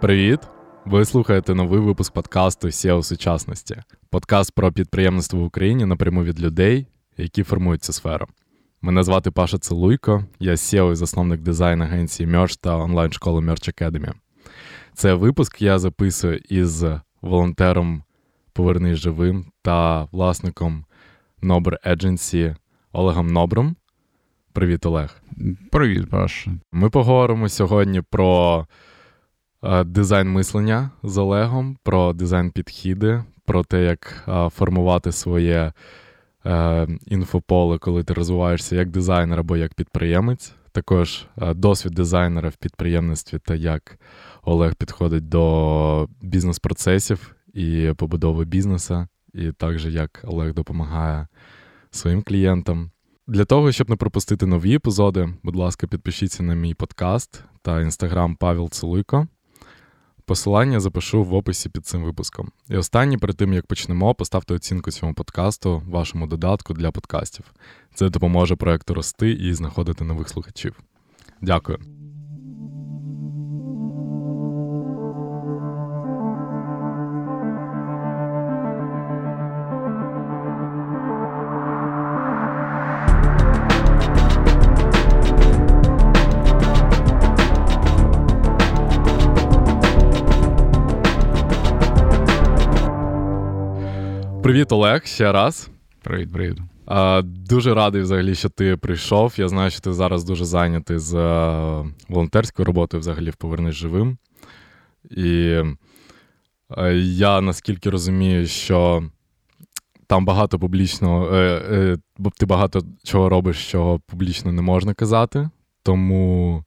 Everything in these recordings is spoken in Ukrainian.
Привіт! Ви слухаєте новий випуск подкасту SEO сучасності. Подкаст про підприємництво в Україні напряму від людей, які формують цю сферу. Мене звати Паша Целуйко, я SEO і засновник дизайн агенції Merch та онлайн-школи Merch Academy. Це випуск я записую із волонтером Повернись живим та власником Нобр Agency Олегом Нобром. Привіт, Олег. Привіт, Паша. Ми поговоримо сьогодні про дизайн мислення з Олегом, про дизайн підхіди, про те, як е, формувати своє е, інфополе, коли ти розвиваєшся як дизайнер або як підприємець. Також досвід дизайнера в підприємництві та як Олег підходить до бізнес-процесів і побудови бізнесу, і також як Олег допомагає своїм клієнтам. Для того, щоб не пропустити нові епізоди, будь ласка, підпишіться на мій подкаст та інстаграм Павел Целуйко. Посилання запишу в описі під цим випуском. І останнє, перед тим як почнемо, поставте оцінку цьому подкасту, вашому додатку для подкастів. Це допоможе проекту рости і знаходити нових слухачів. Дякую. Привіт, Олег, ще раз. Привіт, привіт. Дуже радий взагалі, що ти прийшов. Я знаю, що ти зараз дуже зайнятий з е, волонтерською роботою взагалі в Повернись живим. І е, я наскільки розумію, що там багато публічного, е, ти багато чого робиш, що публічно не можна казати. Тому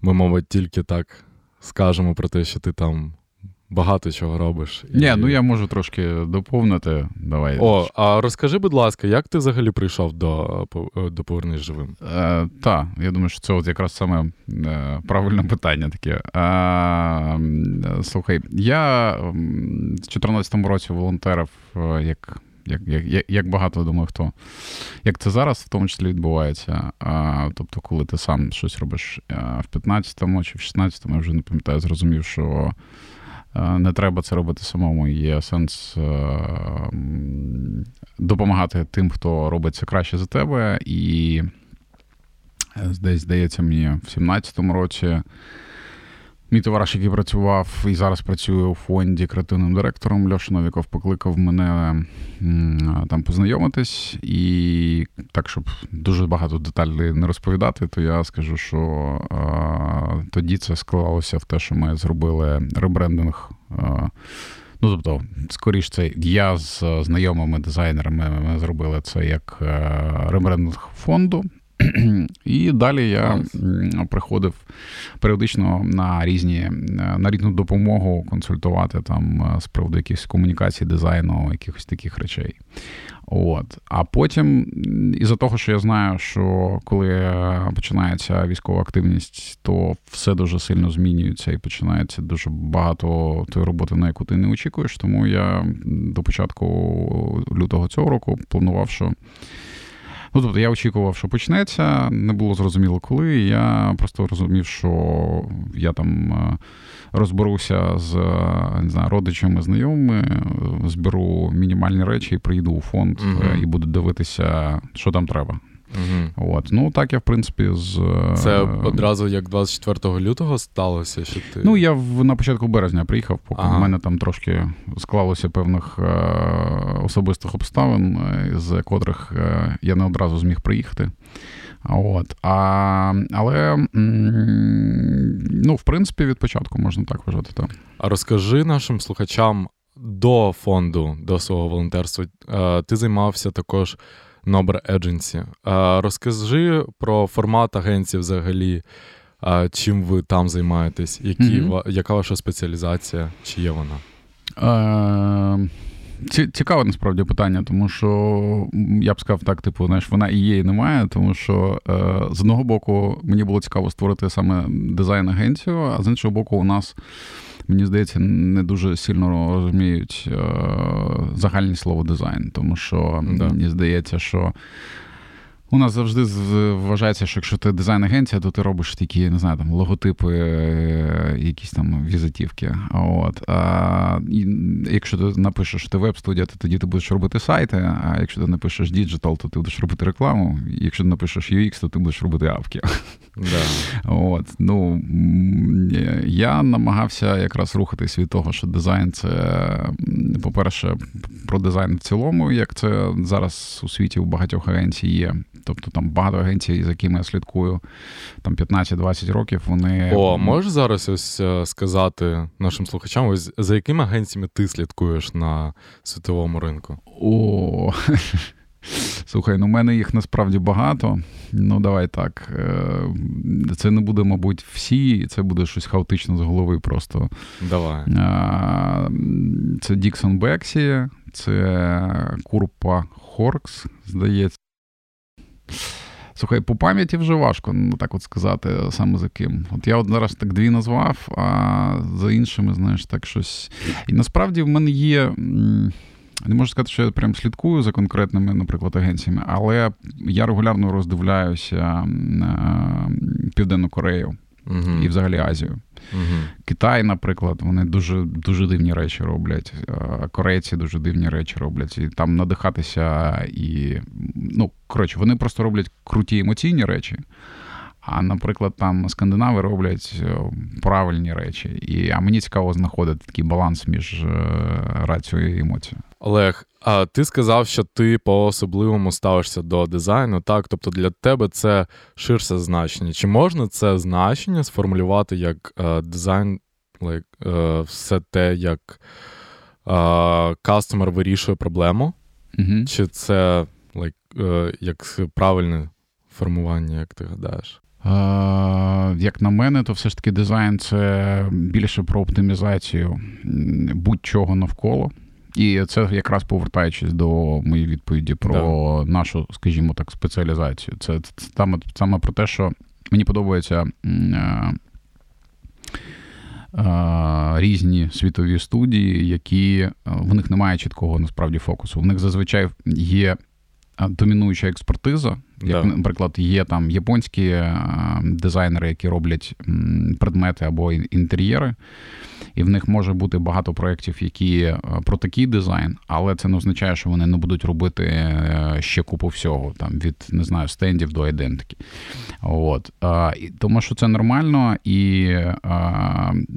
ми, мабуть, тільки так скажемо про те, що ти там багато чого робиш. І... Ні, ну я можу трошки доповнити. Давай. О, а розкажи, будь ласка, як ти взагалі прийшов до до Повернись живим? Е, Так, я думаю, що це от якраз саме е, правильне питання таке. Е, Слухай, я в 2014 році волонтерив е, як. Як як, як багато думаю, хто як це зараз в тому числі відбувається. А, Тобто, коли ти сам щось робиш а, е, в 15-му чи в 16-му, я вже не пам'ятаю, зрозумів, що не треба це робити самому. Є сенс е, допомагати тим, хто робить це краще за тебе. І е, десь здається мені в 17-му році. Мій товариш, який працював і зараз працює у фонді креативним директором, Льоша Новіков покликав мене там познайомитись, і так, щоб дуже багато деталей не розповідати, то я скажу, що а, тоді це склалося в те, що ми зробили ребрендинг. Ну, тобто, скоріш це я з знайомими дизайнерами ми зробили це як ребрендинг фонду. І далі я приходив періодично на різні на різну допомогу консультувати там з приводу якихось комунікацій, дизайну, якихось таких речей. От. А потім, із-за того, що я знаю, що коли починається військова активність, то все дуже сильно змінюється і починається дуже багато тої роботи, на яку ти не очікуєш. Тому я до початку лютого цього року планував, що. Ну, тобто я очікував, що почнеться, не було зрозуміло коли. Я просто розумів, що я там е, розберуся з не знаю, родичами, знайомими, зберу мінімальні речі і приїду у фонд угу. і буду дивитися, що там треба. Угу. От. Ну, так я, в принципі, з. Це е, одразу як 24 лютого сталося? що ти... Ну, я в, на початку березня приїхав, поки ага. в мене там трошки склалося певних е, особистих обставин, е, з котрих е, я не одразу зміг приїхати. От. А, Але, ну, в принципі, від початку можна так вважати. Так. А розкажи нашим слухачам до фонду, до свого волонтерства, е, ти займався також. Nobre Agency. Розкажи про формат агенції взагалі, чим ви там займаєтесь, які, mm-hmm. яка ваша спеціалізація, чи є вона? Е, цікаве насправді питання, тому що я б сказав так, типу, знаєш, вона і є, і немає, тому що е, з одного боку мені було цікаво створити саме дизайн-агенцію, а з іншого боку, у нас мені здається, не дуже сильно розуміють е, загальне слово дизайн, тому що да. мені здається, що. У нас завжди вважається, що якщо ти дизайн-агенція, то ти робиш такі, не знаю, там логотипи, е, якісь там візитівки. От. А Якщо ти напишеш, що ти веб-студія, то тоді ти будеш робити сайти. А якщо ти напишеш digital, то ти будеш робити рекламу. Якщо ти напишеш UX, то ти будеш робити апки. Да. От. Ну, Я намагався якраз рухатись від того, що дизайн це, по-перше, про дизайн в цілому, як це зараз у світі у багатьох агенцій є. Тобто там багато агенцій, з якими я слідкую, там 15-20 років, вони. О, можеш зараз ось е, сказати нашим слухачам, ось за якими агенціями ти слідкуєш на світовому ринку? О, Слухай, ну в мене їх насправді багато. Ну, давай так. Е, це не буде, мабуть, всі, це буде щось хаотично з голови просто. Давай. Це Діксон Бексі, це Курпа Хоркс, здається. Слухай, по пам'яті вже важко, ну так от сказати, саме за ким. От я от зараз так дві назвав, а за іншими, знаєш, так щось. І насправді в мене є. Не можу сказати, що я прям слідкую за конкретними, наприклад, агенціями, але я регулярно роздивляюся Південну Корею uh і взагалі Азію. uh Китай, наприклад, вони дуже дуже дивні речі роблять. Корейці дуже дивні речі роблять. І там надихатися і. Ну, коротше, вони просто роблять круті емоційні речі. А, наприклад, там скандинави роблять е, правильні речі. І, А мені цікаво знаходити такий баланс між е, рацією і емоцією. Олег, а ти сказав, що ти по-особливому ставишся до дизайну, так? Тобто для тебе це ширше значення. Чи можна це значення сформулювати як uh, дизайн, like, uh, все те, як кастомер uh, вирішує проблему? Mm-hmm. Чи це like, як правильне формування, як ти гадаєш? Як на мене, то все ж таки дизайн це більше про оптимізацію будь-чого навколо. І це якраз повертаючись до моєї відповіді про да. нашу, скажімо так, спеціалізацію. Це саме, саме про те, що мені подобаються е, е, різні світові студії, які е, в них немає чіткого насправді фокусу. В них зазвичай є домінуюча експертиза. Як, да. наприклад, є там японські дизайнери, які роблять предмети або інтер'єри і в них може бути багато проєктів, які е, про такий дизайн, але це не означає, що вони не будуть робити е, ще купу всього, там від не знаю, стендів до ідентики. От. Тому що це нормально і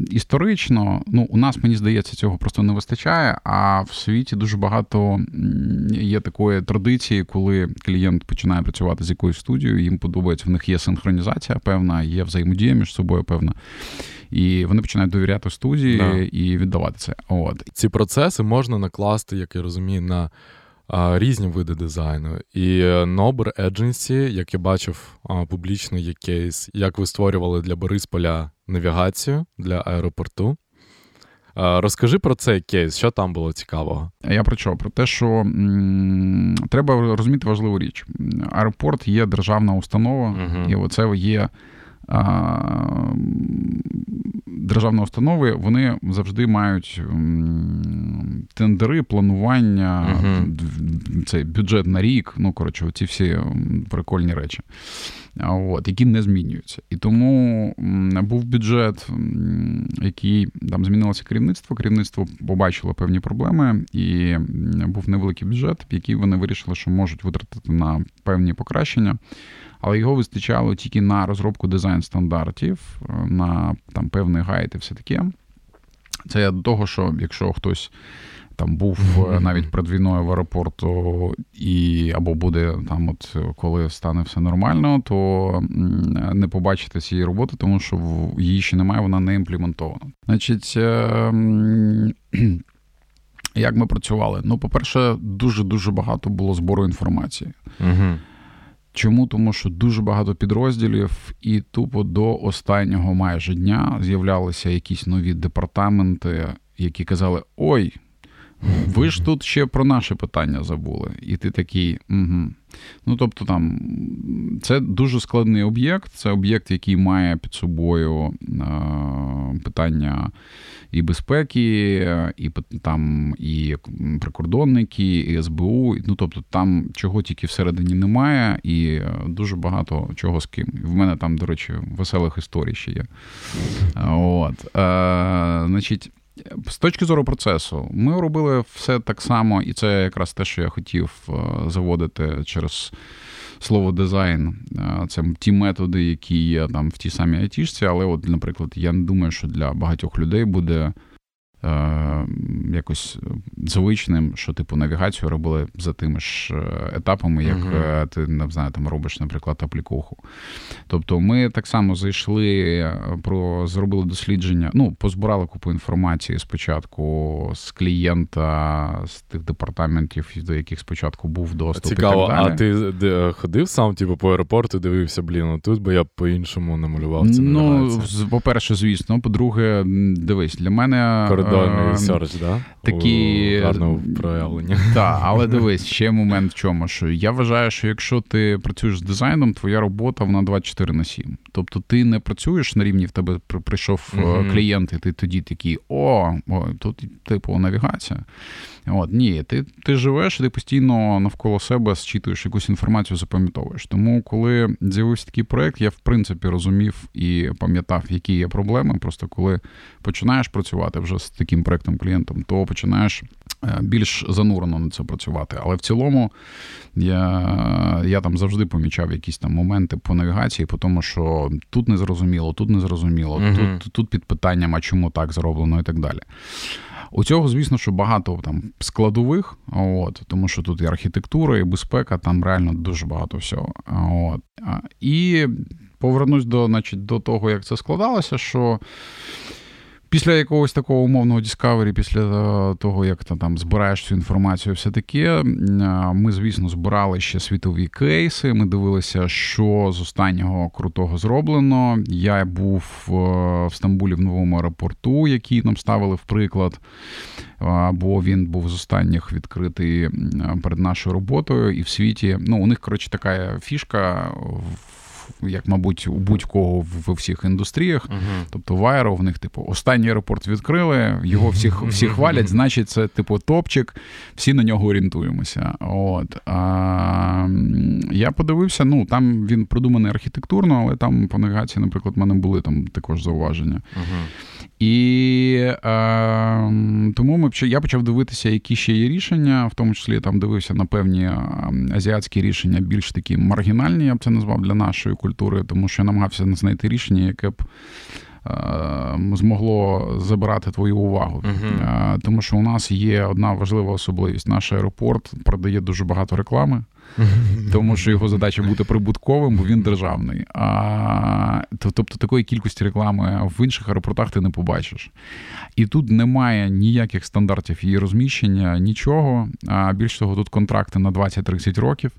історично, ну, у нас, мені здається, цього просто не вистачає. А в світі дуже багато є такої традиції, коли клієнт починає працювати з якоюсь студією, їм подобається, в них є синхронізація певна, є взаємодія між собою певна і вони починають довіряти студії да. і віддавати це. От ці процеси можна накласти, як я розумію, на а, різні види дизайну. І Nober Agency, як я бачив а, публічно, є кейс, як ви створювали для Борисполя навігацію для аеропорту. Розкажи про цей кейс, що там було цікавого. Я про що? Про те, що м, треба розуміти важливу річ. Аеропорт є державна установа, uh і оце є державної установи вони завжди мають тендери, планування, uh-huh. цей бюджет на рік. Ну, коротше, ці всі прикольні речі, от, які не змінюються. І тому був бюджет, який там змінилося керівництво. Керівництво побачило певні проблеми, і був невеликий бюджет, який вони вирішили, що можуть витратити на певні покращення але його вистачало тільки на розробку дизайн-стандартів, е, на там певний гайд і все таке. Це до того, що якщо хтось там був е, навіть перед війною в аеропорту, і або буде там, от коли стане все нормально, то не побачите цієї роботи, тому що її ще немає, вона не імплементована. Значить. Ем, як ми працювали? Ну, по-перше, дуже дуже багато було збору інформації. Угу. Чому? Тому що дуже багато підрозділів, і тупо до останнього майже дня з'являлися якісь нові департаменти, які казали: Ой, ви ж тут ще про наше питання забули. І ти такий. угу. Ну, тобто, там це дуже складний об'єкт, це об'єкт, який має під собою питання і безпеки, і там і прикордонники, і СБУ. Ну тобто, там чого тільки всередині немає, і е, дуже багато чого з ким. В мене там, до речі, веселих історій ще є. От. Е, значить, з точки зору процесу, ми робили все так само, і це якраз те, що я хотів е, заводити через слово дизайн. Це ті методи, які є там в тій самій айтішці, але, от, наприклад, я не думаю, що для багатьох людей буде Е, якось звичним, що типу навігацію робили за тими ж е, етапами, як uh-huh. ти не знаю, там робиш, наприклад, аплікуху. Тобто ми так само зайшли, про зробили дослідження, ну, позбирали купу інформації спочатку з клієнта, з тих департаментів, до яких спочатку був доступ. Цікаво, і так далі. а ти де, ходив сам, типу, по аеропорту, дивився, блін, тут би я по-іншому намалював це. Ну, по-перше, звісно. По-друге, дивись, для мене. Коридорний серч, да? Такі... Гарне проявлення. Так, але дивись, ще момент в чому, що я вважаю, що якщо ти працюєш з дизайном, твоя робота вона 24 на 7. Тобто ти не працюєш на рівні, в тебе прийшов mm-hmm. клієнт, і ти тоді такий, о, о тут типу навігація. От, Ні, ти ти живеш, і ти постійно навколо себе зчитуєш якусь інформацію, запам'ятовуєш. Тому, коли з'явився такий проект, я в принципі розумів і пам'ятав, які є проблеми. Просто коли починаєш працювати вже з таким проектом клієнтом, то починаєш більш занурено на це працювати. Але в цілому я я там завжди помічав якісь там моменти по навігації, по тому, що тут не зрозуміло, тут не зрозуміло, uh тут, тут під питанням, а чому так зроблено, і так далі. У цього, звісно, що багато там складових, от, тому що тут і архітектура, і безпека, там реально дуже багато всього. От. І повернусь до, значить, до того, як це складалося, що. Після якогось такого умовного Discovery, після е, того, як ти там збираєш цю інформацію, все таке, е, ми, звісно, збирали ще світові кейси. Ми дивилися, що з останнього крутого зроблено. Я був е, в Стамбулі в новому аеропорту, який нам ставили в приклад, бо він був з останніх відкритий перед нашою роботою, і в світі. Ну, у них коротше така фішка як, мабуть, у будь-кого в всіх індустріях. Uh-huh. Тобто Вайро в них, типу, останній аеропорт відкрили, його всі всі хвалять, значить, це типу топчик, всі на нього орієнтуємося. От. А, Я подивився, ну там він продуманий архітектурно, але там по навігації, наприклад, в мене були там також зауваження. Uh-huh. І е, тому ми я почав дивитися, які ще є рішення, в тому числі там дивився на певні азіатські рішення, більш такі маргінальні, я б це назвав для нашої культури, тому що я намагався знайти рішення, яке б. Е, змогло забирати твою увагу, uh-huh. тому що у нас є одна важлива особливість: наш аеропорт продає дуже багато реклами тому що його задача бути прибутковим, бо він державний. А тобто такої кількості реклами в інших аеропортах ти не побачиш. І тут немає ніяких стандартів її розміщення, нічого. А більш того, тут контракти на 20-30 років,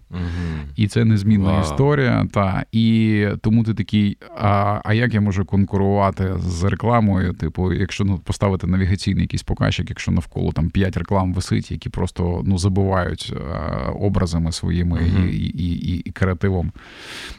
і це незмінна wow. історія. Та і тому ти такий. А а як я можу конкурувати з рекламою? Типу, якщо ну поставити навігаційний якийсь показчик, якщо навколо там 5 реклам висить, які просто ну забувають образами свої своїми uh-huh. і і, і, і креативом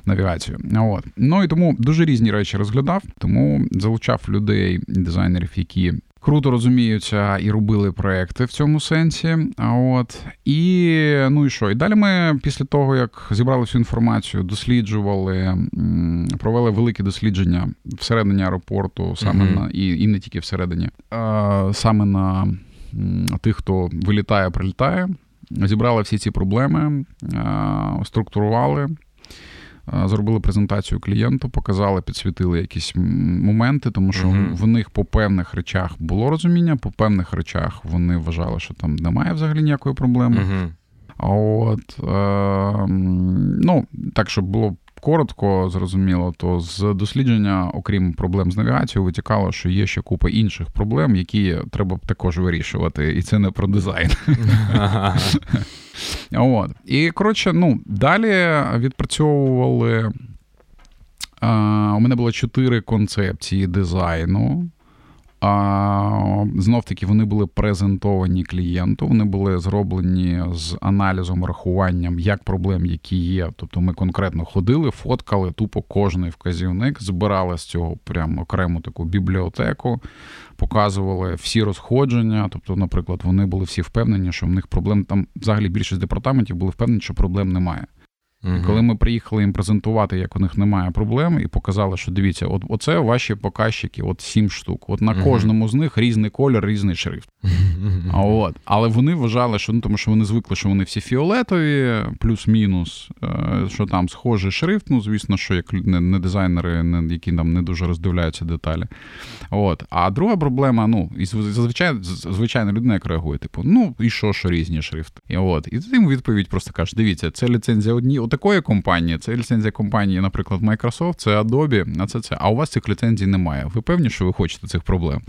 навігацію. От. Ну і тому дуже різні речі розглядав, тому залучав людей, дизайнерів, які. Круто розуміються і робили проекти в цьому сенсі. А От і ну і що? І далі ми після того, як зібрали всю інформацію, досліджували, провели великі дослідження всередині аеропорту, саме uh-huh. на і і не тільки всередині, а саме на тих, хто вилітає, прилітає. Зібрали всі ці проблеми, е, структурували, е, зробили презентацію клієнту, показали, підсвітили якісь моменти, тому що uh-huh. в них по певних речах було розуміння, по певних речах вони вважали, що там немає взагалі ніякої проблеми. Uh-huh. От, е, ну, так, щоб було коротко зрозуміло, то з дослідження, окрім проблем з навігацією, витікало, що є ще купа інших проблем, які треба також вирішувати, і це не про дизайн. От. І коротше, ну далі відпрацьовували. У мене було чотири концепції дизайну. А, Знов таки вони були презентовані клієнту, вони були зроблені з аналізом, рахуванням як проблем, які є. Тобто ми конкретно ходили, фоткали тупо кожний вказівник, збирали з цього прямо окрему таку бібліотеку, показували всі розходження. Тобто, наприклад, вони були всі впевнені, що в них проблем там взагалі більшість департаментів були впевнені, що проблем немає. Угу. Коли ми приїхали їм презентувати, як у них немає проблем, і показали, що дивіться, от оце ваші показчики, от сім штук. От на угу. кожному з них різний колір, різний шрифт. А от. Але вони вважали, що ну тому, що вони звикли, що вони всі фіолетові, плюс-мінус, е, що там схожий шрифт. Ну, звісно, що як не дизайнери, які там не дуже роздивляються деталі. От. А друга проблема, ну, і зазвичай звичайна людина як реагує, типу, ну і що, що різні шрифти. І от. І ти йому відповідь просто кажеш: дивіться, це ліцензія одні такої компанії, це ліцензія компанії, наприклад, Microsoft, це Adobe, а це це. А у вас цих ліцензій немає. Ви певні, що ви хочете цих проблем?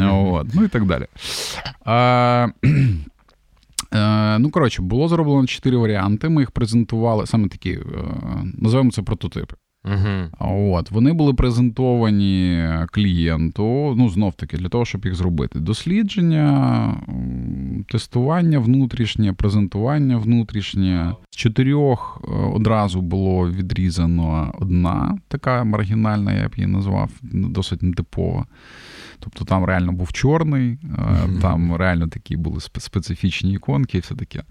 От. Ну і так далі. А, е, Ну, коротше, було зроблено чотири варіанти. Ми їх презентували саме такі, е, називаємо це прототипи. Угу. От, Вони були презентовані клієнту, ну, знов таки, для того, щоб їх зробити. Дослідження, тестування внутрішнє, презентування внутрішнє. З чотирьох е, одразу було відрізано одна, така маргінальна, я б її назвав, досить нетипова. Тобто там реально був чорний, mm-hmm. там реально такі були специфічні іконки і все таке.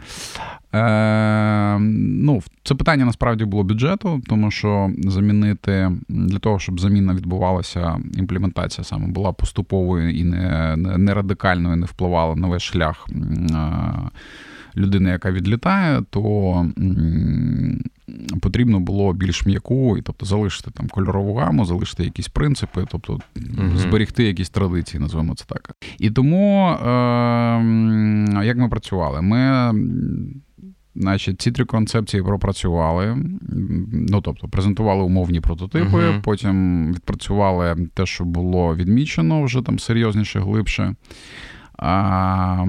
Е, ну, Це питання насправді було бюджету, тому що замінити для того, щоб заміна відбувалася, імплементація саме була поступовою і не, не радикальною, не впливала на весь шлях. Е, людини, яка відлітає, то потрібно було більш м'яку, і тобто залишити там кольорову гаму, залишити якісь принципи, тобто mm зберегти якісь традиції, називаємо це так. І тому е, як ми працювали? Ми. Значить, ці три концепції пропрацювали. Ну, тобто, презентували умовні прототипи, uh-huh. потім відпрацювали те, що було відмічено вже там серйозніше, глибше. А,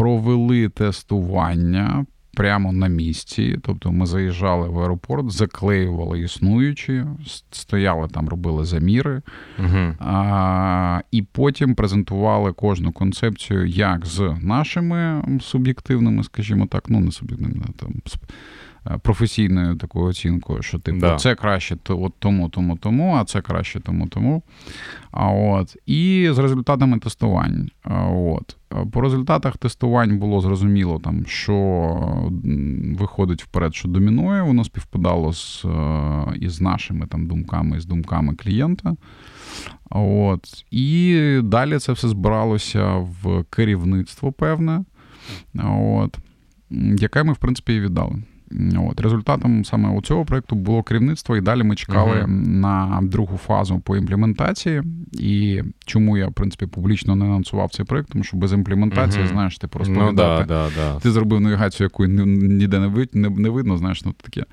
Провели тестування прямо на місці. Тобто ми заїжджали в аеропорт, заклеювали існуючі, стояли там, робили заміри, угу. а, і потім презентували кожну концепцію як з нашими суб'єктивними, скажімо так, ну не суб'єктивними, там професійною такою оцінкою, що типу да. це краще от тому, тому, тому, а це краще тому, тому. А от і з результатами тестувань. От по результатах тестувань було зрозуміло, там що виходить вперед, що домінує, воно співпадало з е, із нашими там думками, з думками клієнта. От. І далі це все збиралося в керівництво певне, от, яке ми, в принципі, і віддали. От Результатом саме цього проєкту було керівництво, і далі ми чекали uh-huh. на другу фазу по імплементації. І чому я, в принципі, публічно не анонсував цей проєкт, тому що без імплементації, uh-huh. знаєш, ти просто ну, да, да, да. ти зробив навігацію, яку ніде не вид, не, не видно, знаєш, ну таке.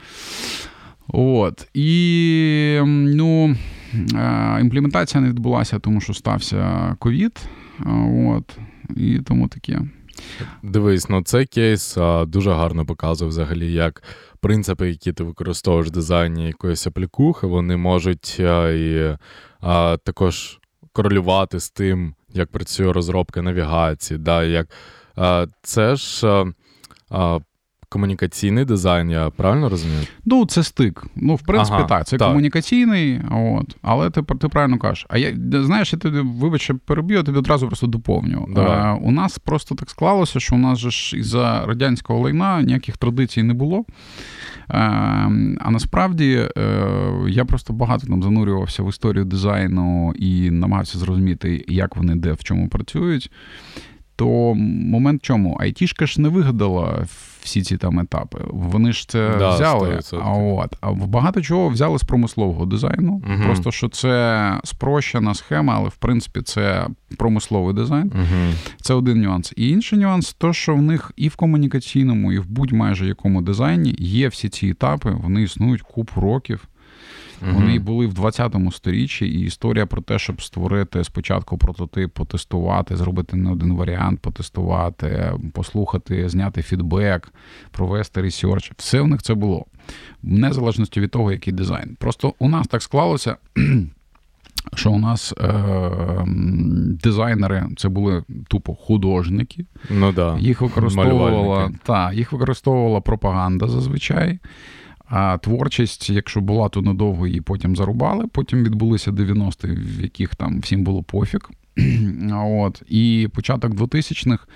От. І ну, імплементація не відбулася, тому що стався ковід. От. І тому таке. Дивись, ну цей кейс а, дуже гарно показує взагалі, як принципи, які ти використовуєш в дизайні якоїсь аплікухи, вони можуть а, і а, також корелювати з тим, як працює розробка навігації. Да, як, Це ж комунікаційний дизайн, я правильно розумію? Ну, це стик. Ну, в принципі, ага, так. Це так. комунікаційний, от. але ти ти правильно кажеш. А я знаєш, я тобі, вибач, переб'ю, я тобі одразу просто доповню. А, у нас просто так склалося, що у нас же ж із-за радянського лайна ніяких традицій не було. А, а насправді е, я просто багато там занурювався в історію дизайну і намагався зрозуміти, як вони де в чому працюють. То момент чому? Айтішка ж не вигадала всі ці там етапи. Вони ж це да, взяли. А от а багато чого взяли з промислового дизайну. Угу. Просто що це спрощена схема, але в принципі це промисловий дизайн. Угу. Це один нюанс. І інший нюанс то, що в них і в комунікаційному, і в будь-майже якому дизайні є всі ці етапи, вони існують купу років. Угу. Вони були в 20-му сторіччі, і історія про те, щоб створити спочатку прототип, потестувати, зробити не один варіант, потестувати, послухати, зняти фідбек, провести research. Все в них це було. В незалежності від того, який дизайн. Просто у нас так склалося. що у нас е, дизайнери це були тупо художники. Ну да. Їх використовувала та, їх використовувала пропаганда зазвичай. А творчість, якщо була, то надовго її потім зарубали. Потім відбулися 90-ті, в яких там всім було пофіг. От. І початок 2000-х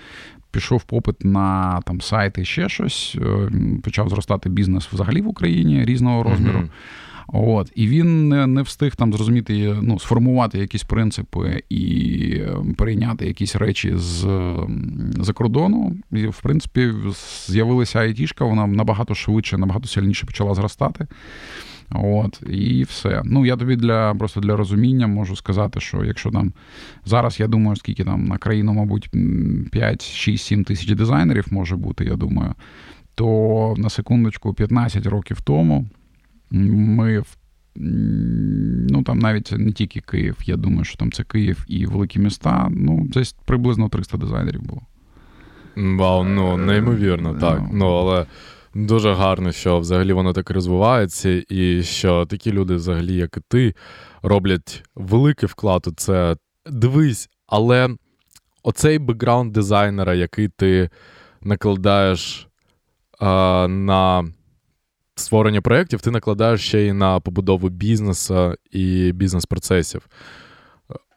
пішов попит на там сайти ще щось. Е, почав зростати бізнес взагалі в Україні різного розміру. Mm-hmm. От і він не не встиг там зрозуміти, ну сформувати якісь принципи і ем, прийняти якісь речі з за кордону. І в принципі з'явилася айтішка, вона набагато швидше, набагато сильніше почала зростати. От, і все. Ну, я тобі для просто для розуміння можу сказати, що якщо там зараз я думаю, скільки там на країну, мабуть, 5, 6, 7 тисяч дизайнерів може бути, я думаю, то на секундочку 15 років тому ми ну там навіть не тільки Київ, я думаю, що там це Київ і великі міста. Ну, десь приблизно 300 дизайнерів було. Вау, ну неймовірно, так. Ну, ну але дуже гарно, що взагалі воно так розвивається, і що такі люди, взагалі, як і ти, роблять великий вклад у це. Дивись, але оцей бекграунд дизайнера, який ти накладаєш а, на створення проєктів ти накладаєш ще й на побудову бізнесу і бізнес-процесів.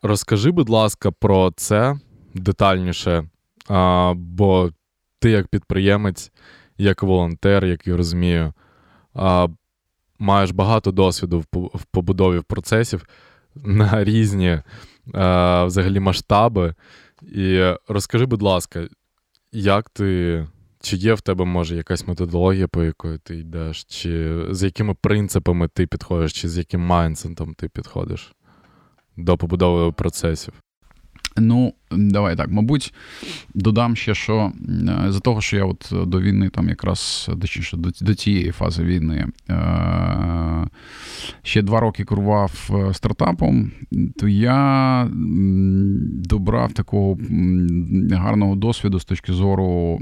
Розкажи, будь ласка, про це детальніше, а, бо ти, як підприємець, як волонтер, як я розумію, а, маєш багато досвіду в побудові процесів на різні а, взагалі масштаби. І розкажи, будь ласка, як ти чи є в тебе, може, якась методологія, по якої ти йдеш, чи з якими принципами ти підходиш, чи з яким майнсентом ти підходиш до побудови процесів? Ну, давай так. Мабуть, додам ще, що е, за того, що я от до війни, там якраз точніше, до, до цієї фази війни е- ще два роки керував е, стартапом, то я добрав такого гарного досвіду з точки зору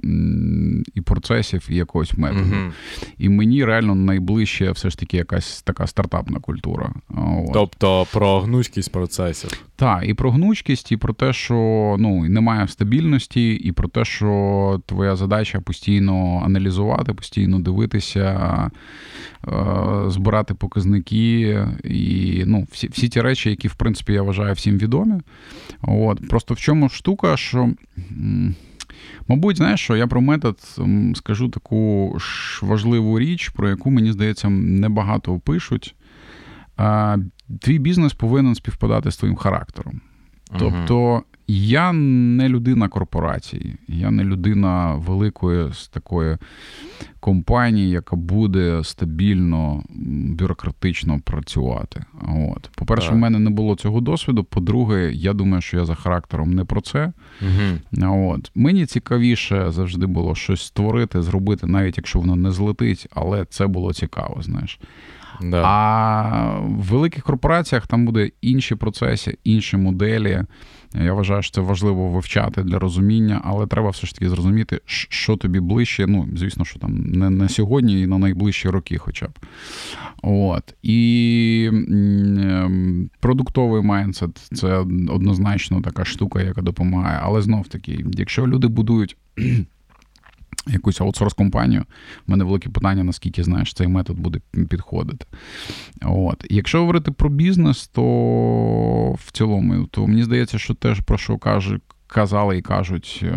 і процесів, і якогось методу. uh І мені реально найближче все ж таки якась така стартапна культура. От. Тобто про гнучкість процесів. Так, і про гнучкість, і про те, що ну, немає стабільності, і про те, що твоя задача постійно аналізувати, постійно дивитися, збирати показники і ну, всі всі ті речі, які, в принципі, я вважаю всім відомі. От. Просто в чому штука, що. Мабуть, знаєш, що я про метод скажу таку ж важливу річ, про яку, мені здається, небагато пишуть. Твій бізнес повинен співпадати з твоїм характером. Тобто я не людина корпорації, я не людина великої з такої компанії, яка буде стабільно бюрократично працювати. От. По-перше, так. в мене не було цього досвіду. По-друге, я думаю, що я за характером не про це. Угу. От. Мені цікавіше завжди було щось створити, зробити, навіть якщо воно не злетить, але це було цікаво, знаєш. Да. А в великих корпораціях там буде інші процеси, інші моделі. Я вважаю, що це важливо вивчати для розуміння, але треба все ж таки зрозуміти, що тобі ближче. Ну, звісно, що там не на сьогодні і на найближчі роки, хоча б. От. І продуктовий майндсет це однозначно така штука, яка допомагає. Але знов таки, якщо люди будують якусь аутсорс-компанію, У мене велике питання, наскільки знаєш, цей метод буде підходити. От. Якщо говорити про бізнес, то в цілому, то мені здається, що теж про що каже казали і кажуть е,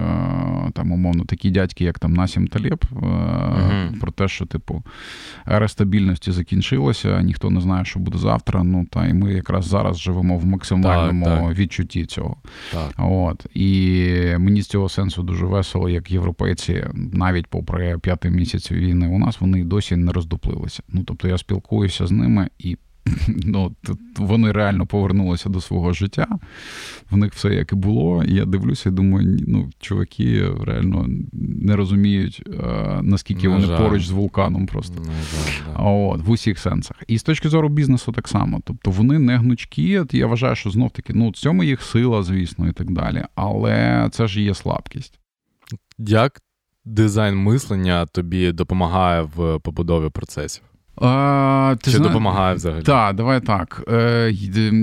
там умовно такі дядьки, як там Насім Талєб, uh-huh. про те, що типу ера стабільності закінчилася, ніхто не знає, що буде завтра. Ну та і ми якраз зараз живемо в максимальному так, так. відчутті цього. Так. От і мені з цього сенсу дуже весело, як європейці, навіть попри п'ятий місяць війни, у нас вони досі не роздуплилися. Ну тобто я спілкуюся з ними і ну, вони реально повернулися до свого життя. В них все як і було. І я дивлюся і думаю, ну, чуваки реально не розуміють, наскільки вони жаль. поруч з вулканом просто. жаль, От, В усіх сенсах. І з точки зору бізнесу так само. Тобто вони не гнучкі. Я вважаю, що знов таки ну, в цьому їх сила, звісно, і так далі. Але це ж є слабкість. Як дизайн мислення тобі допомагає в побудові процесів? А, ти Чи зна... допомагає взагалі? Так, давай так. Е,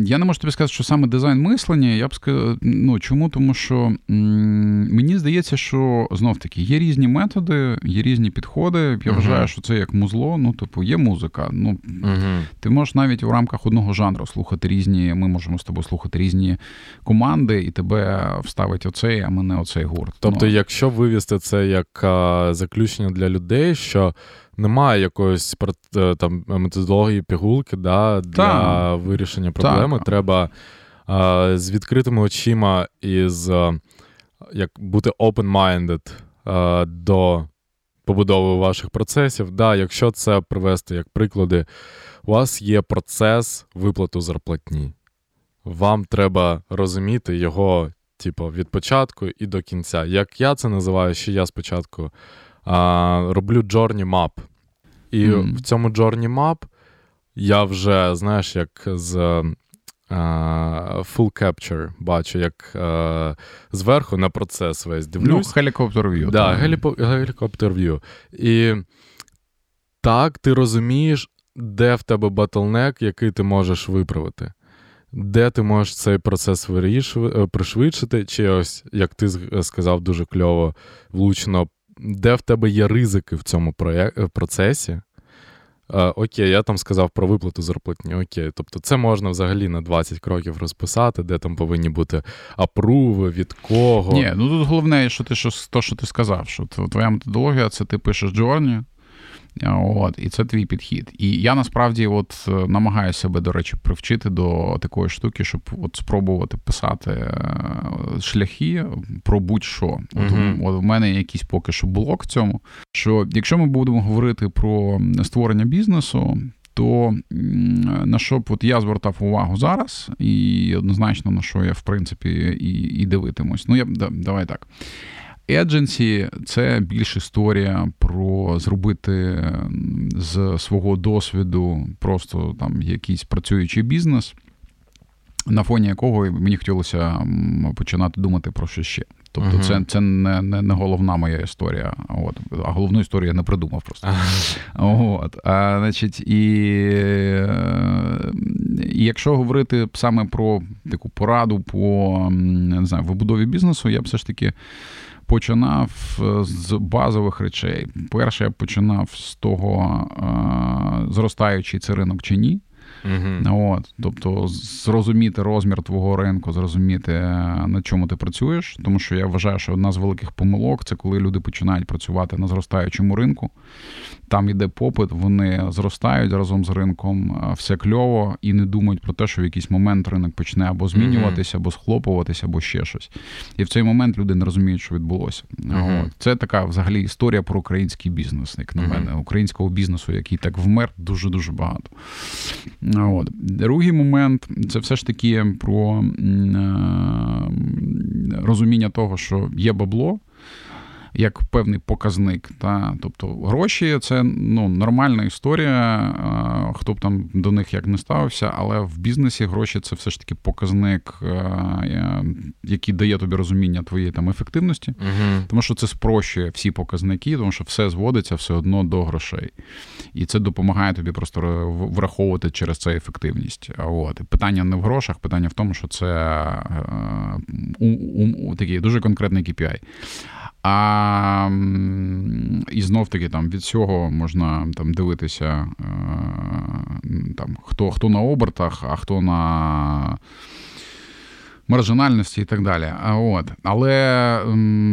Я не можу тобі сказати, що саме дизайн мислення. Я б сказав, ну чому? Тому що м- мені здається, що знов таки є різні методи, є різні підходи. Я вважаю, що це як музло. Ну, типу, є музика. Ну uh ти можеш навіть в рамках одного жанру слухати різні. Ми можемо з тобою слухати різні команди, і тебе вставить оцей, а мене оцей гурт. Тобто, ну, якщо вивести це як а, заключення для людей, що немає якоїсь е, там методології пігулки да, для так. вирішення проблеми. Так. Треба а, з відкритими очима і з як бути open-minded а, до побудови ваших процесів. Да, Якщо це привести як приклади, у вас є процес виплату зарплатні. Вам треба розуміти його, типу, від початку і до кінця. Як я це називаю, що я спочатку а, роблю journey map. І mm. в цьому journey map я вже, знаєш, як з а, full capture бачу, як а, зверху на процес весь дивлюсь. Ну, Helicopter view. Да, helicopter view. І так, ти розумієш, де в тебе батлнек, який ти можеш виправити. Де ти можеш цей процес вирішувати, пришвидшити, чи ось, як ти сказав дуже кльово, влучно де в тебе є ризики в цьому процесі. А, окей, я там сказав про виплату зарплатні. Окей, тобто це можна взагалі на 20 кроків розписати, де там повинні бути апруви, від кого. Ні, ну тут головне, що ти що, то, що ти сказав, що твоя методологія це ти пишеш джорні, От, І це твій підхід. І я насправді от е, намагаюся себе, до речі, привчити до такої штуки, щоб от спробувати писати е, шляхи про будь-що. От, uh-huh. от в мене якийсь поки що блок в цьому. Що якщо ми будемо говорити про створення бізнесу. То на що б от я звертав увагу зараз, і однозначно на що я в принципі і і дивитимусь. Ну я давай так. Едженсі це більш історія про зробити з свого досвіду просто там якийсь працюючий бізнес, на фоні якого мені хотілося починати думати про що ще. Тобто, uh-huh. це це не не, не головна моя історія. От. А головну історію я не придумав просто. Uh-huh. От. А, значить, І і якщо говорити саме про таку пораду по не знаю, вибудові бізнесу, я б все ж таки починав е, з базових речей. Перше, я починав з того, е, зростаючий це ринок чи ні. Uh-huh. От, Тобто зрозуміти розмір твого ринку, зрозуміти, на чому ти працюєш. Тому що я вважаю, що одна з великих помилок це коли люди починають працювати на зростаючому ринку. Там іде попит, вони зростають разом з ринком, все кльово, і не думають про те, що в якийсь момент ринок почне або змінюватися, або схлопуватися, або ще щось. І в цей момент люди не розуміють, що відбулося. Uh-huh. От. Це така взагалі історія про український бізнес, як на uh-huh. мене, українського бізнесу, який так вмер, дуже дуже багато. От. Другий момент це все ж таки про е, розуміння того, що є бабло як певний показник. Та? Тобто гроші це ну, нормальна історія, хто б там до них як не ставився, але в бізнесі гроші це все ж таки показник, який дає тобі розуміння твоєї там ефективності, угу. тому що це спрощує всі показники, тому що все зводиться все одно до грошей. І це допомагає тобі просто враховувати через це ефективність. От. Питання не в грошах, питання в тому, що це у, у, у, такий дуже конкретний KPI. А і знов таки там від цього можна там дивитися, е, там хто хто на обертах, а хто на маржинальності і так далі. А от. Але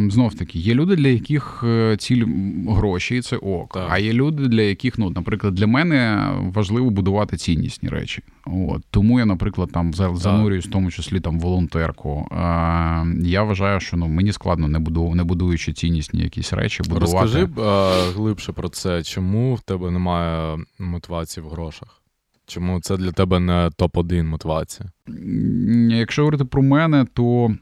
знов таки є люди, для яких е, ціль гроші, і це ок. Так. А є люди, для яких, ну, наприклад, для мене важливо будувати ціннісні речі. От. Тому я, наприклад, там занурююсь, в тому числі там волонтерку. А, Я вважаю, що ну, мені складно, не буду, не будуючи ціннісні якісь речі, будувати. Розкажи а, глибше про це, чому в тебе немає мотивації в грошах? Чому це для тебе не топ-1 мотивація? Якщо говорити про мене, то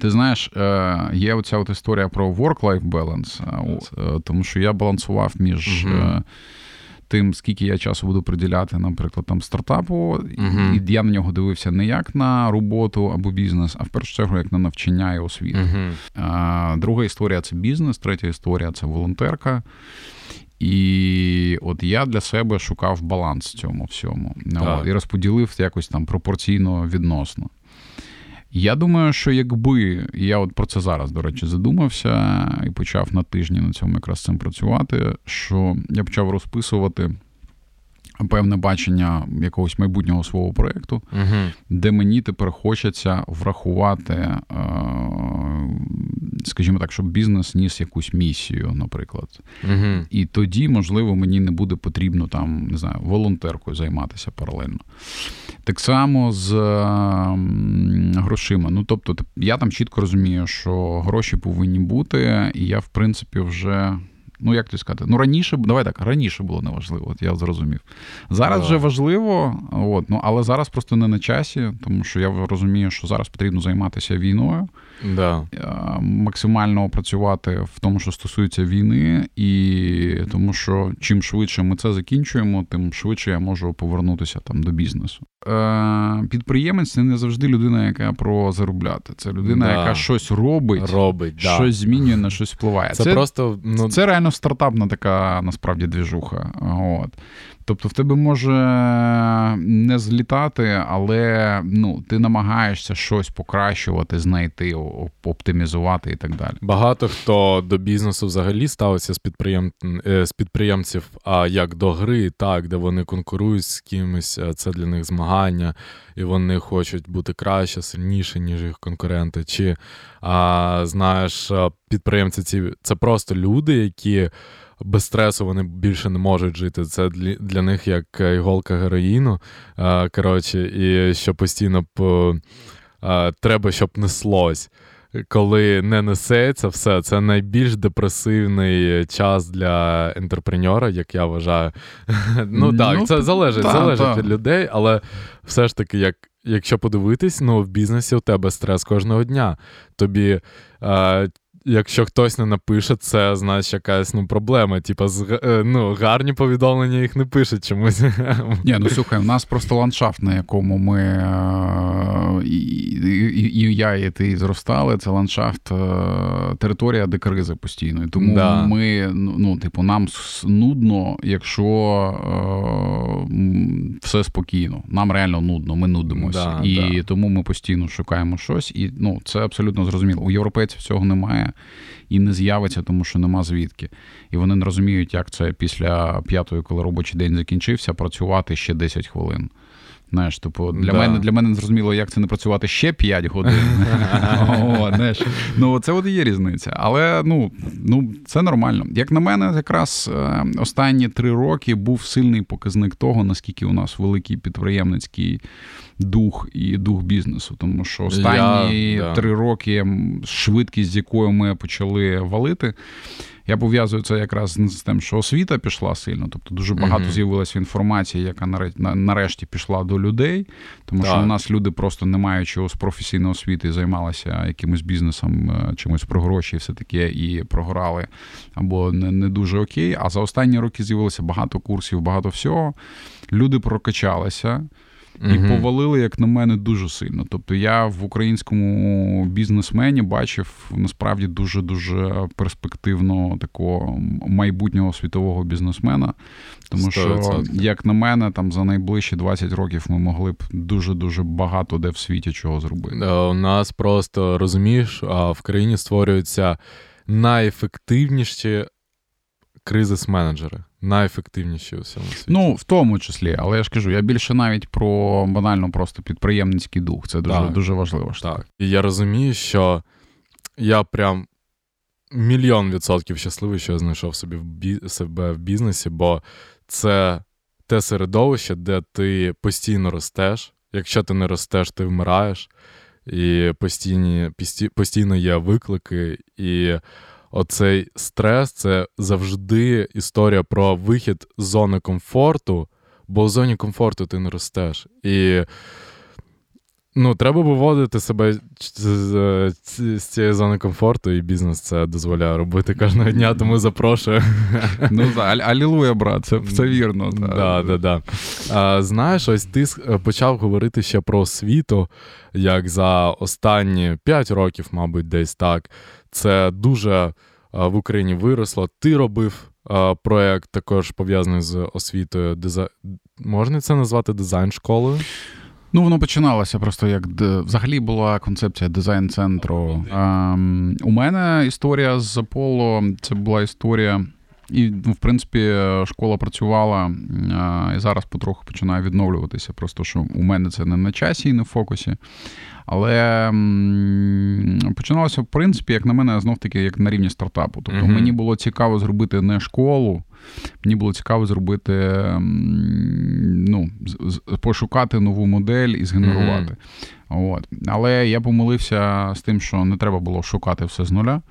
ти знаєш, е, є оця от історія про work-life balance, е, тому що я балансував між. uh Тим, скільки я часу буду приділяти, наприклад, там стартапу, uh-huh. і я на нього дивився не як на роботу або бізнес, а в першу чергу як на навчання і освіту. Uh-huh. Друга історія це бізнес, третя історія це волонтерка. І от я для себе шукав баланс в цьому всьому. так. і розподілив якось там пропорційно відносно. Я думаю, що якби я от про це зараз, до речі, задумався і почав на тижні на цьому якраз цим працювати, що я почав розписувати певне бачення якогось майбутнього свого проєкту, угу. де мені тепер хочеться врахувати, е, скажімо так, щоб бізнес ніс якусь місію, наприклад. Угу. І тоді, можливо, мені не буде потрібно там, не знаю, волонтеркою займатися паралельно. Так само з грошима. Ну, тобто, я там чітко розумію, що гроші повинні бути, і я, в принципі, вже. Ну, як тобі сказати, ну раніше давай так, раніше було неважливо, от я зрозумів. Зараз вже важливо, от, ну але зараз просто не на часі, тому що я розумію, що зараз потрібно займатися війною, да. Е, максимально працювати в тому, що стосується війни, і тому що чим швидше ми це закінчуємо, тим швидше я можу повернутися там до бізнесу. Е, Підприємець це не завжди людина, яка про заробляти. Це людина, да. яка щось робить, робить щось да. змінює, на щось впливає. Це, це просто ну... це реально стартапна така насправді двіжуха. От. Тобто в тебе може не злітати, але ну, ти намагаєшся щось покращувати, знайти, оптимізувати і так далі. Багато хто до бізнесу взагалі ставиться з підприєм... Е, з підприємців, а як до гри, так, де вони конкурують з кимось, це для них змагання, і вони хочуть бути краще, сильніше, ніж їх конкуренти. Чи а, знаєш, підприємці ці це просто люди, які без стресу вони більше не можуть жити. Це для, для них як іголка героїну. Коротше, і що постійно по, треба, щоб неслось. Коли не несеться все, це найбільш депресивний час для ентерпренера, як я вважаю. Ну так, ну, це залежить та, залежить та. від людей, але все ж таки, як якщо подивитись, ну в бізнесі у тебе стрес кожного дня. Тобі е, якщо хтось не напише, це значить якась ну, проблема. Типа, е, ну, гарні повідомлення їх не пишуть чомусь. Ні, ну слухай, у нас просто ландшафт, на якому ми е, і, і, і я, і ти зростали. Це ландшафт, е, територія де кризи постійно. Тому да. ми, ну, ну, типу, нам нудно, якщо все спокійно. Нам реально нудно, ми нудимося. Да, і да. тому ми постійно шукаємо щось. І ну, це абсолютно зрозуміло. У європейців цього немає і не з'явиться, тому що нема звідки. І вони не розуміють, як це після п'ятої, коли робочий день закінчився, працювати ще 10 хвилин. Знаєш, типу, для да. мене для мене не зрозуміло, як це не працювати ще 5 годин. О, знаєш. Ну, це от і є різниця. Але ну, ну, це нормально. Як на мене, якраз е, останні три роки був сильний показник того, наскільки у нас великий підприємницький дух і дух бізнесу. Тому що останні три роки швидкість, з якою ми почали валити. Я пов'язую це якраз з тим, що освіта пішла сильно, тобто дуже багато mm-hmm. з'явилася інформації, яка нарешті пішла до людей, тому так. що у нас люди просто не маючи з професійної освіти, займалися якимось бізнесом, е, чимось про гроші, і все таке, і програли або не, не дуже окей. А за останні роки з'явилося багато курсів, багато всього. Люди прокачалися. І повалили, як на мене, дуже сильно. Тобто я в українському бізнесмені бачив насправді дуже-дуже перспективно такого майбутнього світового бізнесмена. Тому 100%. що, як на мене, там за найближчі 20 років ми могли б дуже-дуже багато де в світі чого зробити. У нас просто розумієш, в країні створюються найефективніші кризис-менеджери найефективніші у всьому світі. Ну, в тому числі, але я ж кажу, я більше навіть про банально просто підприємницький дух. Це дуже так, дуже важливо. Так. І я розумію, що я прям мільйон відсотків щасливий, що я знайшов собі в бі... себе в бізнесі, бо це те середовище, де ти постійно ростеш. Якщо ти не ростеш, ти вмираєш, і постійні, постійно є виклики. і оцей стрес це завжди історія про вихід з зони комфорту, бо в зоні комфорту ти не ростеш. І ну, треба виводити себе з, цієї зони комфорту, і бізнес це дозволяє робити кожного дня, тому запрошую. Ну, алілуя, брат, це це вірно. Да, да, да. А, Знаєш, ось ти почав говорити ще про освіту, як за останні 5 років, мабуть, десь так це дуже в Україні виросло. Ти робив проєкт також пов'язаний з освітою. Диза... Можна це назвати дизайн-школою? Ну, воно починалося просто як взагалі була концепція дизайн-центру. А, у мене історія з Аполло це була історія. І, ну, в принципі, школа працювала і зараз потроху починає відновлюватися. Просто що у мене це не на часі і не в фокусі. Але починалося, в принципі, як на мене, знов таки, як на рівні стартапу. Тобто uh-huh. мені було цікаво зробити не школу, мені було цікаво зробити, ну, пошукати нову модель і згенерувати. Uh-huh. От. Але я помилився з тим, що не треба було шукати все з нуля.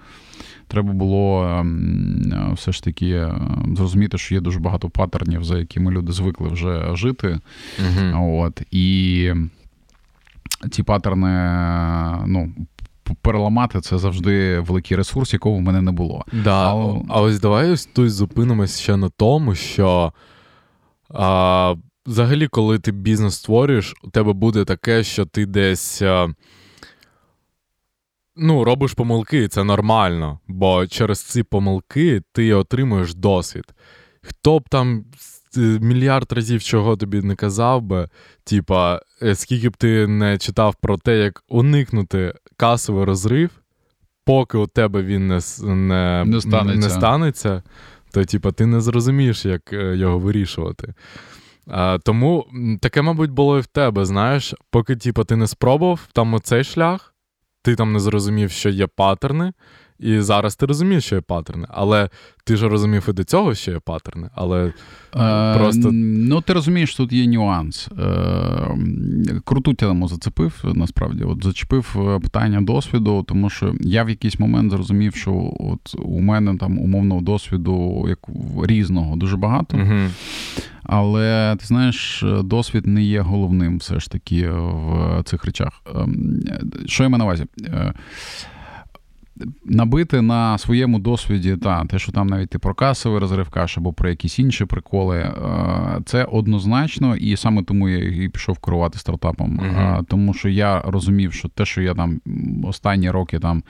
Треба було ем, все ж таки ем, зрозуміти, що є дуже багато паттернів, за якими люди звикли вже жити. Uh-huh. От. І ці паттерни, ну. Переламати це завжди великий ресурс, якого в мене не було. Да. А, а ось давай ось тут зупинимось ще на тому, що а, взагалі, коли ти бізнес створюєш, у тебе буде таке, що ти десь ну, робиш помилки, це нормально, бо через ці помилки ти отримуєш досвід. Хто б там мільярд разів чого тобі не казав би, типа, е, скільки б ти не читав про те, як уникнути касовий розрив, поки у тебе він не не, не, станеться. не станеться, то типа, ти не зрозумієш, як е, його вирішувати. А, Тому таке, мабуть, було і в тебе, знаєш, поки типу, ти не спробував там оцей шлях, ти там не зрозумів, що є паттерни. І зараз ти розумієш, що є паттерни, але ти ж розумів і до цього, що є паттерни, але е, просто. Ну, ти розумієш, тут є нюанс. Е, Круту тему зацепив, насправді. От Зачепив е, питання досвіду, тому що я в якийсь момент зрозумів, що от у мене там умовного досвіду як різного дуже багато. Угу. Але ти знаєш, досвід не є головним все ж таки в цих речах. Ем, що я маю на увазі? Набити на своєму досвіді, та, те, що там навіть ти про касовий розрив каш або про якісь інші приколи, е, це однозначно, і саме тому я і пішов керувати стартапом. Uh-huh. Тому що я розумів, що те, що я там останні роки там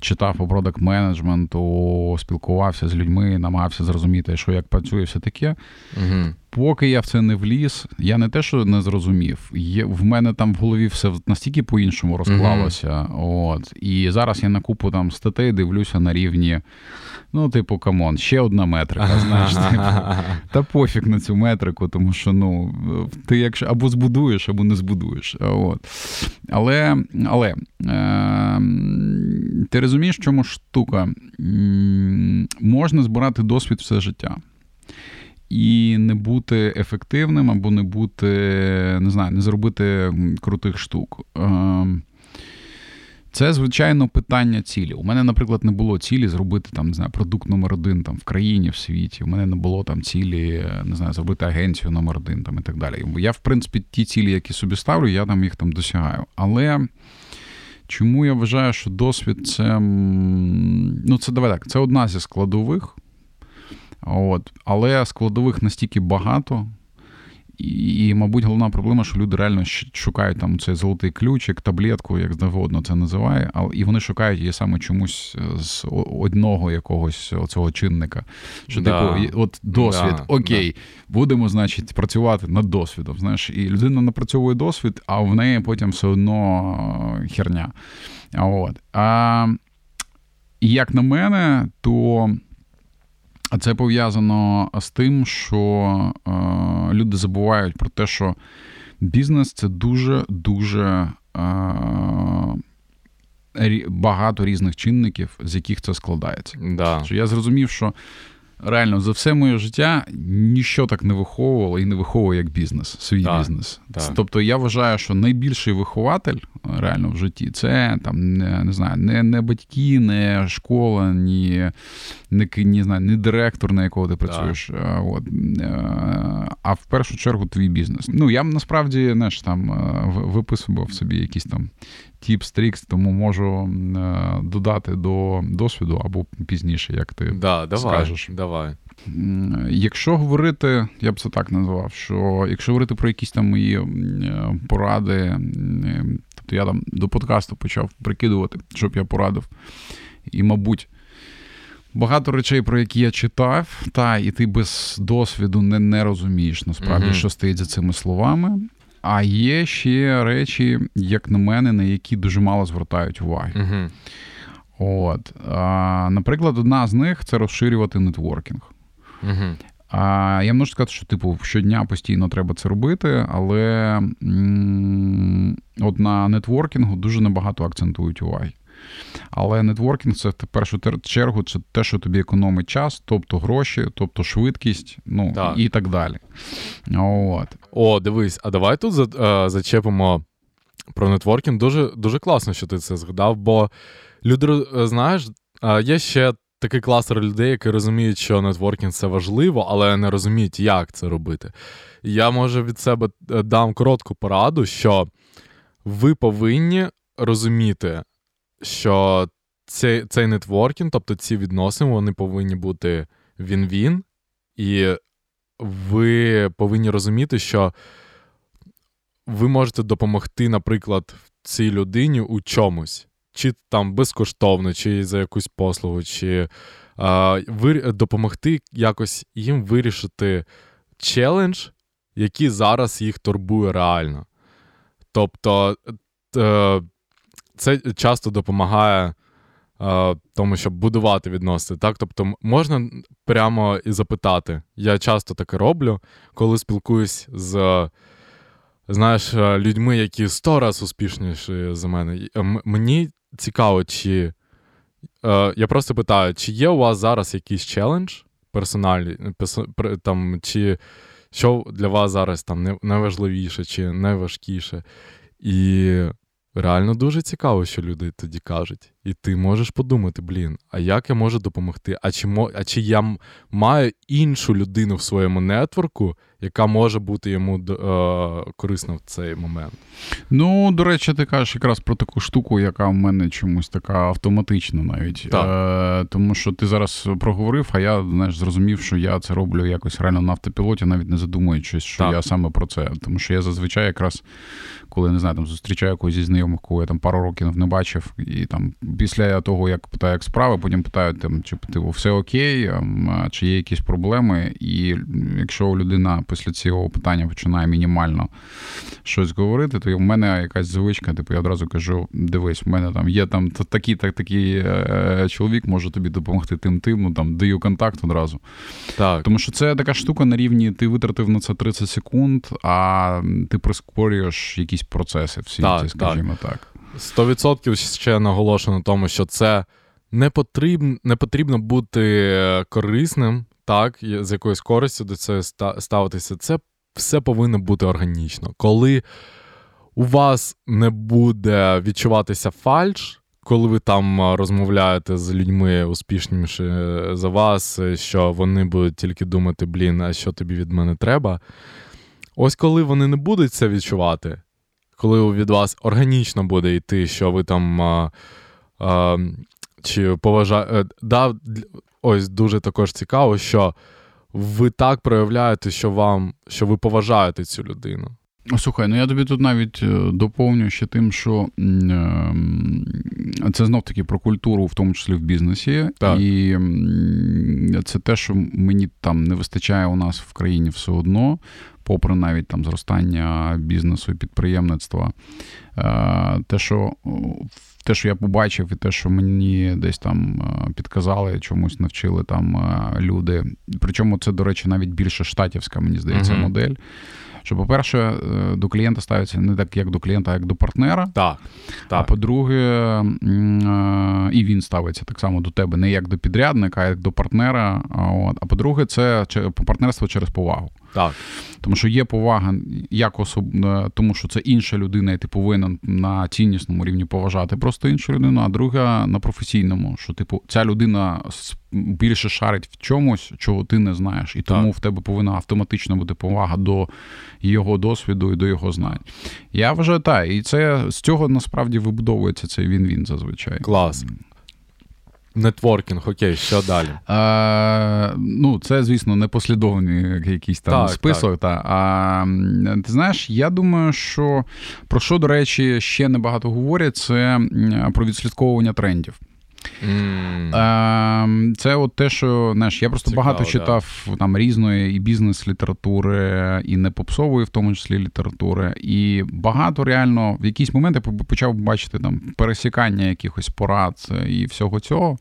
читав по продакт менеджменту, спілкувався з людьми, намагався зрозуміти, що як працює все таке. Uh-huh. Поки я в це не вліз, я не те, що не зрозумів. Є, В мене там в голові все настільки по-іншому розклалося. Mm-hmm. От. І зараз я на купу там статей дивлюся на рівні. Ну, типу, come on, ще одна метрика. знаєш, типу, Та пофіг на цю метрику, тому що ну, ти якщо або збудуєш, або не збудуєш. От. Але але е, ти розумієш, в чому штука? Можна збирати досвід все життя і не бути ефективним, або не бути, не знаю, не зробити крутих штук. Ем, це, звичайно, питання цілі. У мене, наприклад, не було цілі зробити там, не знаю, продукт номер один там в країні, в світі. У мене не було там цілі, не знаю, зробити агенцію номер один там і так далі. Я, в принципі, ті цілі, які собі ставлю, я там їх там досягаю. Але чому я вважаю, що досвід це ну, це давай так, це одна зі складових. От. Але складових настільки багато. І, мабуть, головна проблема, що люди реально шукають там цей золотий ключик, таблетку, як завгодно це називає, але і вони шукають її саме чомусь з одного якогось цього чинника. Що да. типу, от досвід, да, окей, да. будемо, значить, працювати над досвідом. Знаєш, і людина напрацьовує досвід, а в неї потім все одно херня. От. А як на мене, то. А це пов'язано з тим, що е, люди забувають про те, що бізнес це дуже-дуже е, багато різних чинників, з яких це складається. Да. Що Я зрозумів, що реально за все моє життя ніщо так не виховувало і не виховує як бізнес, свій так, бізнес. Так. Тобто я вважаю, що найбільший вихователь реально в житті це там не, не знаю, не не батьки, не школа, ні не, не, знаю, не директор, на якого ти працюєш. Так. От. Е, а в першу чергу твій бізнес. Ну я насправді знаєш, там е, виписував собі якісь там тіпс, трікс, тому можу е, додати до досвіду або пізніше, як ти да, давай, скажеш. Давай. Якщо говорити, я б це так назвав, що якщо говорити про якісь там мої е, поради, тобто я там до подкасту почав прикидувати, щоб я порадив. І, мабуть, Багато речей, про які я читав, та і ти без досвіду не не розумієш насправді, mm-hmm. що стоїть за цими словами. А є ще речі, як на мене, на які дуже мало звертають уваги. Mm-hmm. От. А, Наприклад, одна з них це розширювати нетворкінг. Mm-hmm. А я можу сказати, що типу щодня постійно треба це робити, але м- от на нетворкінгу дуже небагато акцентують уваги. Але нетворкінг це в першу чергу це те, що тобі економить час, тобто гроші, тобто швидкість, ну так. і так далі. От. О, дивись, а давай тут е, зачепимо про нетворкінг. Дуже дуже класно, що ти це згадав, бо люди, е, знаєш, е, є ще такий кластер людей, які розуміють, що нетворкінг це важливо, але не розуміють, як це робити. Я може від себе дам коротку пораду, що ви повинні розуміти, що цей цей нетворкінг, тобто ці відносини, вони повинні бути він-він, і ви повинні розуміти, що ви можете допомогти, наприклад, цій людині у чомусь, чи там безкоштовно, чи за якусь послугу, чи а, ви, допомогти якось їм вирішити челендж, який зараз їх турбує реально. Тобто. Т, це часто допомагає е, тому, щоб будувати відносини. Так? Тобто можна прямо і запитати. Я часто таке роблю, коли спілкуюсь з знаєш, е, людьми, які сто раз успішніші за мене. Мені цікаво, чи е, я просто питаю, чи є у вас зараз якийсь челендж персональний, там, чи що для вас зараз там найважливіше чи найважкіше? І Реально дуже цікаво, що люди тоді кажуть. І ти можеш подумати, блін, а як я можу допомогти? А чи а чи я маю іншу людину в своєму нетворку, яка може бути йому е, корисна в цей момент? Ну, до речі, ти кажеш якраз про таку штуку, яка в мене чомусь така автоматична навіть. Так. Е, Тому що ти зараз проговорив, а я знаєш, зрозумів, що я це роблю якось реально на автопілоті, навіть не задумуючись, що так. я саме про це. Тому що я зазвичай якраз коли не знаю, там зустрічаю когось зі знайомих, кого я там пару років не бачив, і там після того, як питаю, як справи, потім питають, там, чи типу, все окей, ем, чи є якісь проблеми. І якщо людина після цього питання починає мінімально щось говорити, то в мене якась звичка, типу, я одразу кажу: дивись, в мене там є там такий так, такий е, чоловік, може тобі допомогти тим тим, ну там даю контакт одразу. Так. Тому що це така штука на рівні, ти витратив на це 30 секунд, а ти прискорюєш якісь процеси в світі, так, скажімо так. так. 100% ще наголошую на тому, що це не потрібно, не потрібно бути е, корисним, так, з якоюсь користю до цього ставитися. Це все повинно бути органічно. Коли у вас не буде відчуватися фальш, коли ви там е, розмовляєте з людьми успішніше е, за вас, що вони будуть тільки думати, блін, а що тобі від мене треба. Ось коли вони не будуть це відчувати, коли від вас органічно буде йти, що ви там а, а, чи поважаєте. Е, да, ось дуже також цікаво, що ви так проявляєте, що вам, що ви поважаєте цю людину. Слухай, ну я тобі тут навіть е, доповню ще тим, що ем, це знов таки про культуру, в тому числі в бізнесі. Так. І це те, що мені там не вистачає у нас в країні все одно попри навіть там зростання бізнесу і підприємництва. Е, те, що те, що я побачив, і те, що мені десь там е, підказали, чомусь навчили там люди. Причому це, до речі, навіть більше штатівська, мені здається, uh-huh. модель. Що, по-перше, до клієнта ставиться не так, як до клієнта, а як до партнера. Так, так. А по-друге, і він ставиться так само до тебе не як до підрядника, а як до партнера. А по-друге, це партнерство через повагу. Так. Тому що є повага як особ... Тому що це інша людина, і ти повинен на ціннісному рівні поважати просто іншу людину, а друга на професійному, що типу ця людина більше шарить в чомусь, чого ти не знаєш, і тому так. в тебе повинна автоматично бути повага до його досвіду і до його знань. Я вважаю, так, і це з цього насправді вибудовується цей він-він зазвичай. Клас. Нетворкінг, окей, що далі? Е, Ну, це, звісно, не послідовний якийсь там так, список. Так. Та. А ти знаєш, я думаю, що про що, до речі, ще небагато говорять, це про відслідковування трендів. Mm. Це от те, що знаєш, я просто Цікаво, багато читав да. там різної і бізнес-літератури, і не попсової, в тому числі літератури. І багато реально в якийсь момент я почав бачити там пересікання якихось порад і всього цього.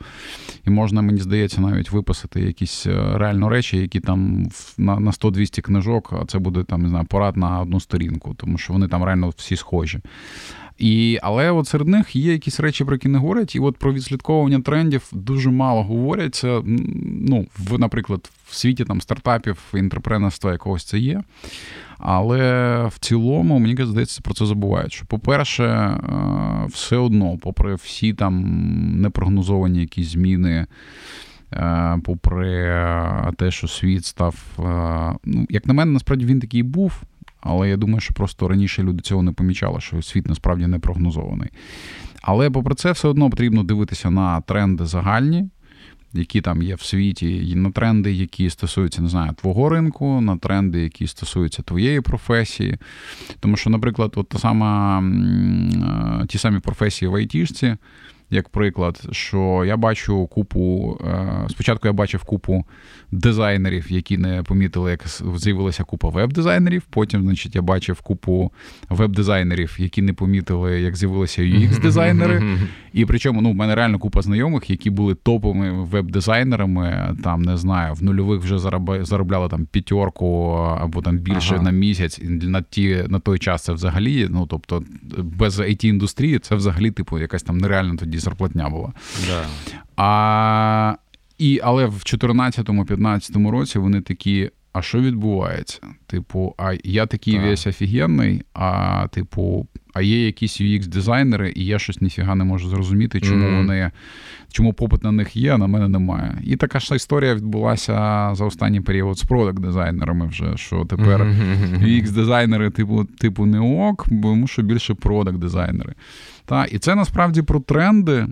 І можна, мені здається, навіть виписати якісь е, реально речі, які там на на 100-200 книжок, а це буде там не знаю, порад на одну сторінку, тому що вони там реально всі схожі. І, Але от серед них є якісь речі, про які не говорять, і от про відслідковування трендів дуже мало говоряться. Ну, в, наприклад, в світі там стартапів, інтерпренерства якогось це є. Але в цілому, мені здається, про це забувають. Що, по-перше, е, все одно, попри всі там непрогнозовані якісь зміни. Е, попри те, що світ став, е, ну, як на мене, насправді він такий був. Але я думаю, що просто раніше люди цього не помічали, що світ насправді не прогнозований. Але попри це, все одно потрібно дивитися на тренди загальні, які там є в світі, і на тренди, які стосуються, не знаю, твого ринку, на тренди, які стосуються твоєї професії. Тому що, наприклад, от та сама е, ті самі професії в айтішці як приклад, що я бачу купу. Е, спочатку я бачив купу дизайнерів, які не помітили, як з'явилася купа веб-дизайнерів. Потім, значить, я бачив купу веб-дизайнерів, які не помітили, як з'явилися UX-дизайнери. І причому ну, в мене реально купа знайомих, які були топовими веб-дизайнерами, там не знаю, в нульових вже заробляли там п'ятерку або там більше ага. на місяць. На ті на той час це взагалі, ну тобто без it індустрії це взагалі, типу, якась там нереальна тоді зарплатня була. Да. А, і, Але в 2014-2015 році вони такі. А що відбувається? Типу, а я такий так. весь офігенний, а типу, а є якісь UX-дизайнери, і я щось ніфіга не можу зрозуміти, чому mm-hmm. вони, чому попит на них є, а на мене немає. І така ж історія відбулася за останній період з продакт-дизайнерами вже, що тепер. UX-дизайнери, типу, типу, не ок, тому що більше продакт-дизайнери. Та, І це насправді про тренди.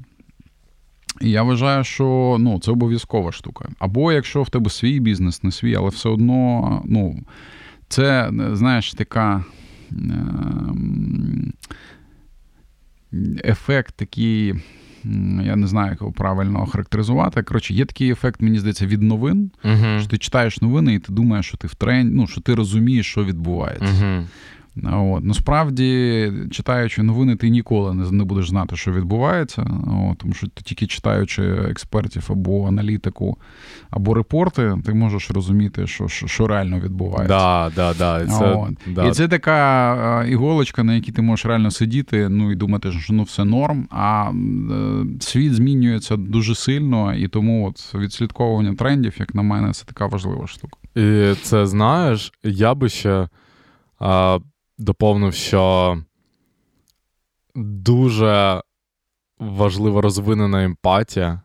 І я вважаю, що ну, це обов'язкова штука. Або якщо в тебе свій бізнес, не свій, але все одно, ну, це, знаєш, така. Ем, ефект такий, я не знаю, як його правильно охарактеризувати. Коротше, є такий ефект, мені здається, від новин. uh що Ти читаєш новини, і ти думаєш, що ти в тренді, ну, що ти розумієш, що відбувається. uh От. Насправді, читаючи новини, ти ніколи не не будеш знати, що відбувається, От, тому що тільки читаючи експертів або аналітику, або репорти, ти можеш розуміти, що що, що реально відбувається. Да, да, да. Це, да. І це така іголочка, на якій ти можеш реально сидіти, ну і думати, що ну все норм. А е, світ змінюється дуже сильно, і тому от відслідковування трендів, як на мене, це така важлива штука. І це знаєш, я би ще. А, доповнив, що дуже важлива розвинена емпатія,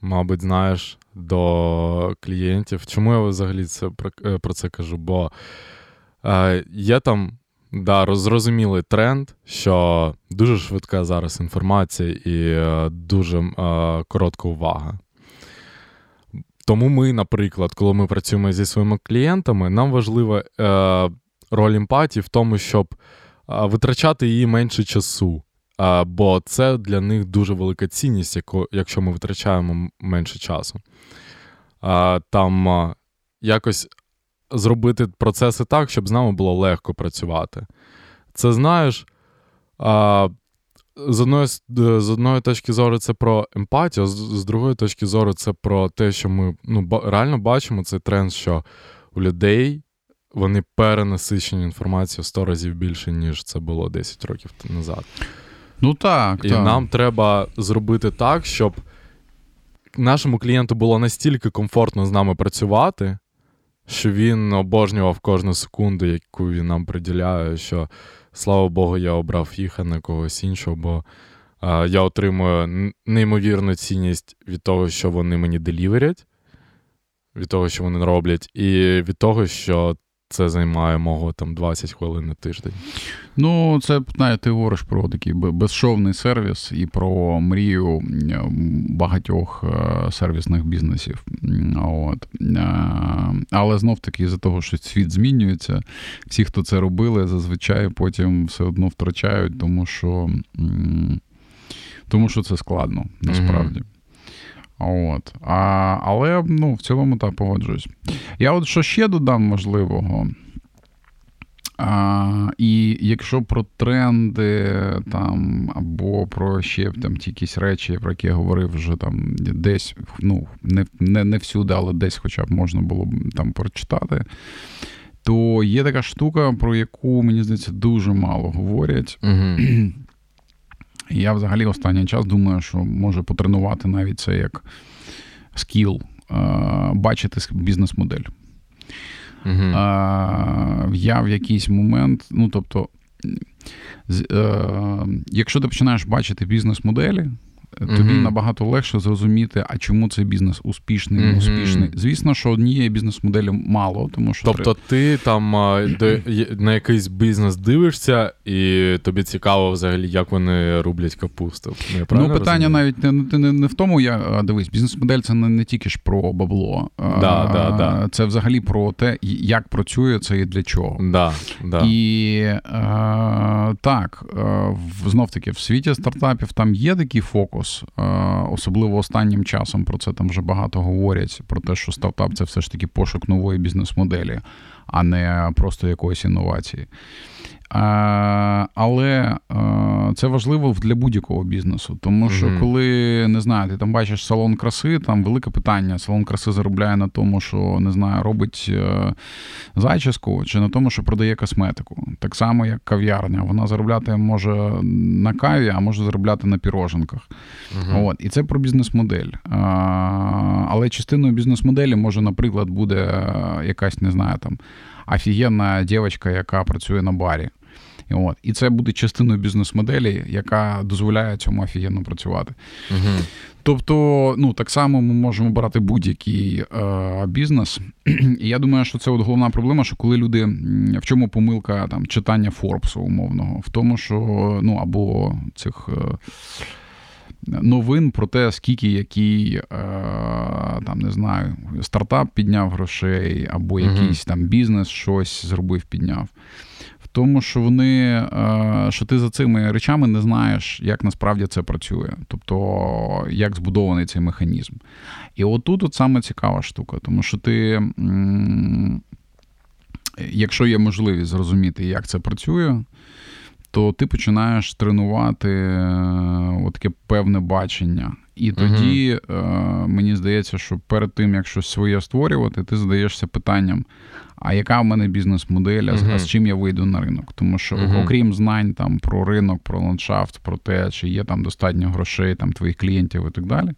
мабуть, знаєш, до клієнтів. Чому я взагалі це про, е, це кажу? Бо е, є там да, зрозумілий тренд, що дуже швидка зараз інформація і е, дуже е, коротка увага. Тому ми, наприклад, коли ми працюємо зі своїми клієнтами, нам важливо е, роль емпатії в тому, щоб витрачати її менше часу. Бо це для них дуже велика цінність, якщо ми витрачаємо менше часу. Там якось зробити процеси так, щоб з нами було легко працювати. Це знаєш, з одної з одної точки зору це про емпатію, з другої точки зору, це про те, що ми ну, реально бачимо цей тренд, що у людей вони перенасичені інформацією 100 разів більше, ніж це було 10 років назад. Ну так. І так. нам треба зробити так, щоб нашому клієнту було настільки комфортно з нами працювати, що він обожнював кожну секунду, яку він нам приділяє, що, слава Богу, я обрав їх, а не когось іншого, бо я отримую неймовірну цінність від того, що вони мені деліверять, від того, що вони роблять, і від того, що займає мого там 20 хвилин на тиждень. Ну, це знає, ти говориш про такий безшовний сервіс і про мрію багатьох е, сервісних бізнесів. От. Е, але знов таки, за того, що світ змінюється, всі, хто це робили, зазвичай потім все одно втрачають, тому що тому що це складно насправді. От. А, Але ну, в цілому так погоджуюсь. Я от що ще додам важливого. А, І якщо про тренди там, або про ще там ті якісь речі, про які я говорив, вже там десь, ну, не не, не всюди, але десь хоча б можна було б там прочитати, то є така штука, про яку, мені здається, дуже мало говорять. Угу. Я взагалі останній час думаю, що може потренувати навіть це як скіл, бачити бізнес-модель. Угу. Я в якийсь момент, ну тобто, е, якщо ти починаєш бачити бізнес-моделі, тобі mm-hmm. набагато легше зрозуміти, а чому цей бізнес успішний, не успішний. Звісно, що однієї бізнес-моделі мало, тому що тобто ти там до, на якийсь бізнес дивишся, і тобі цікаво взагалі, як вони рублять капусту. Я ну, питання розумію? навіть не, не не, в тому, я дивись, бізнес-модель це не, не тільки ж про бабло, да, а, да, да. це взагалі про те, як працює це і для чого. Да, да. І а, так, знов таки в світі стартапів там є такий фокус фокус, е, особливо останнім часом про це там вже багато говорять. Про те, що стартап це все ж таки пошук нової бізнес-моделі, а не просто якоїсь інновації. Але це важливо для будь-якого бізнесу. Тому що, mm-hmm. коли не знаю, ти там бачиш салон краси, там велике питання. Салон краси заробляє на тому, що не знаю, робить е, зачіску, чи на тому, що продає косметику. Так само, як кав'ярня. Вона заробляти може на каві, а може заробляти на піроженках. Mm-hmm. От. І це про бізнес-модель. Але частиною бізнес-моделі може, наприклад, буде е, якась, не знаю, там офігенна дівчинка, яка працює на барі. От. І це буде частиною бізнес-моделі, яка дозволяє цьому офігенно працювати. Угу. Тобто, ну так само ми можемо брати будь-який е, бізнес. І я думаю, що це от головна проблема, що коли люди в чому помилка там читання Форбсу умовного, в тому, що ну або цих. Е, Новин про те, скільки який е, там не знаю, стартап підняв грошей, або якийсь там бізнес щось зробив, підняв тому, що вони, е, що ти за цими речами не знаєш, як насправді це працює, тобто як збудований цей механізм. І отут от саме цікава штука, тому що ти, якщо є можливість зрозуміти, як це працює, то ти починаєш тренувати е, таке певне бачення. І тоді uh мені здається, що перед тим, як щось своє створювати, ти задаєшся питанням: а яка в мене бізнес-модель, uh-huh. а з чим я вийду на ринок? Тому що, uh-huh. окрім знань там про ринок, про ландшафт, про те, чи є там достатньо грошей, там твоїх клієнтів і так далі.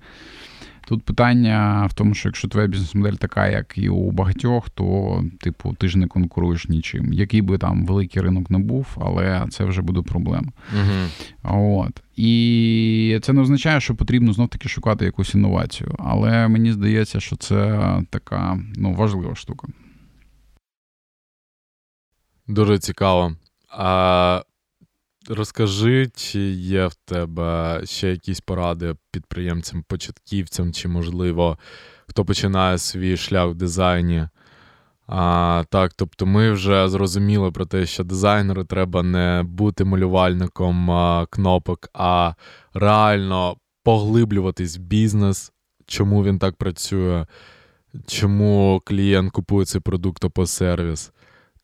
Тут питання в тому, що якщо твоя бізнес-модель така, як і у багатьох, то, типу, ти ж не конкуруєш нічим. Який би там великий ринок не був, але це вже буде проблема. Угу. От. І це не означає, що потрібно знов-таки шукати якусь інновацію. Але мені здається, що це така ну, важлива штука. Дуже цікаво. А Розкажи, чи є в тебе ще якісь поради підприємцям, початківцям, чи, можливо, хто починає свій шлях в дизайні. А, Так, тобто ми вже зрозуміли про те, що дизайнеру треба не бути малювальником а, кнопок, а реально поглиблюватись в бізнес, чому він так працює, чому клієнт купує цей продукт або сервіс.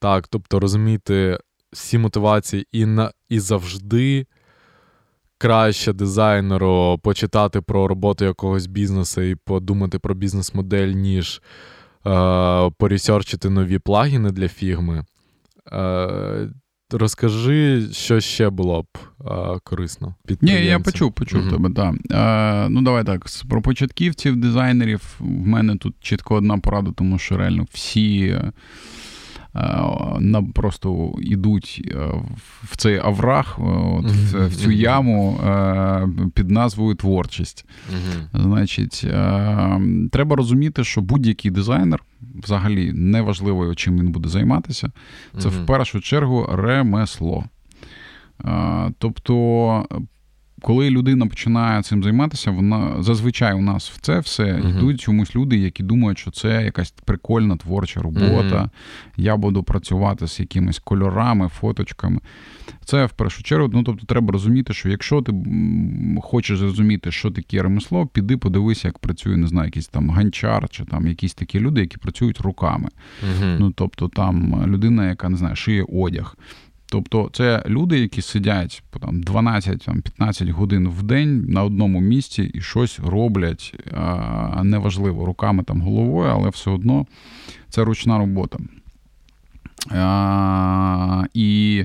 Так, тобто розуміти всі мотивації і на, і завжди краще дизайнеру почитати про роботу якогось бізнесу і подумати про бізнес-модель, ніж е, поресерчити нові плагіни для фігми. Е, Розкажи, що ще було б а, корисно. Ні, я почув, почув uh-huh. тебе, так. А, Ну, давай так. Про початківців, дизайнерів в мене тут чітко одна порада, тому що реально всі на просто йдуть е, в цей аврах, е, от, в, в цю яму е, під назвою творчість. Значить, треба розуміти, що будь-який дизайнер, взагалі неважливо, чим він буде займатися, це в першу чергу ремесло. Тобто коли людина починає цим займатися, вона зазвичай у нас в це все uh-huh. йдуть чомусь люди, які думають, що це якась прикольна творча робота. Uh-huh. Я буду працювати з якимись кольорами, фоточками. Це в першу чергу. Ну тобто, треба розуміти, що якщо ти хочеш зрозуміти, що таке ремесло, піди подивися, як працює, не знаю, якийсь там ганчар, чи там якісь такі люди, які працюють руками. Uh-huh. Ну тобто, там людина, яка не знаю, шиє одяг. Тобто це люди, які сидять там 12-15 годин в день на одному місці і щось роблять неважливо руками там головою, але все одно це ручна робота. І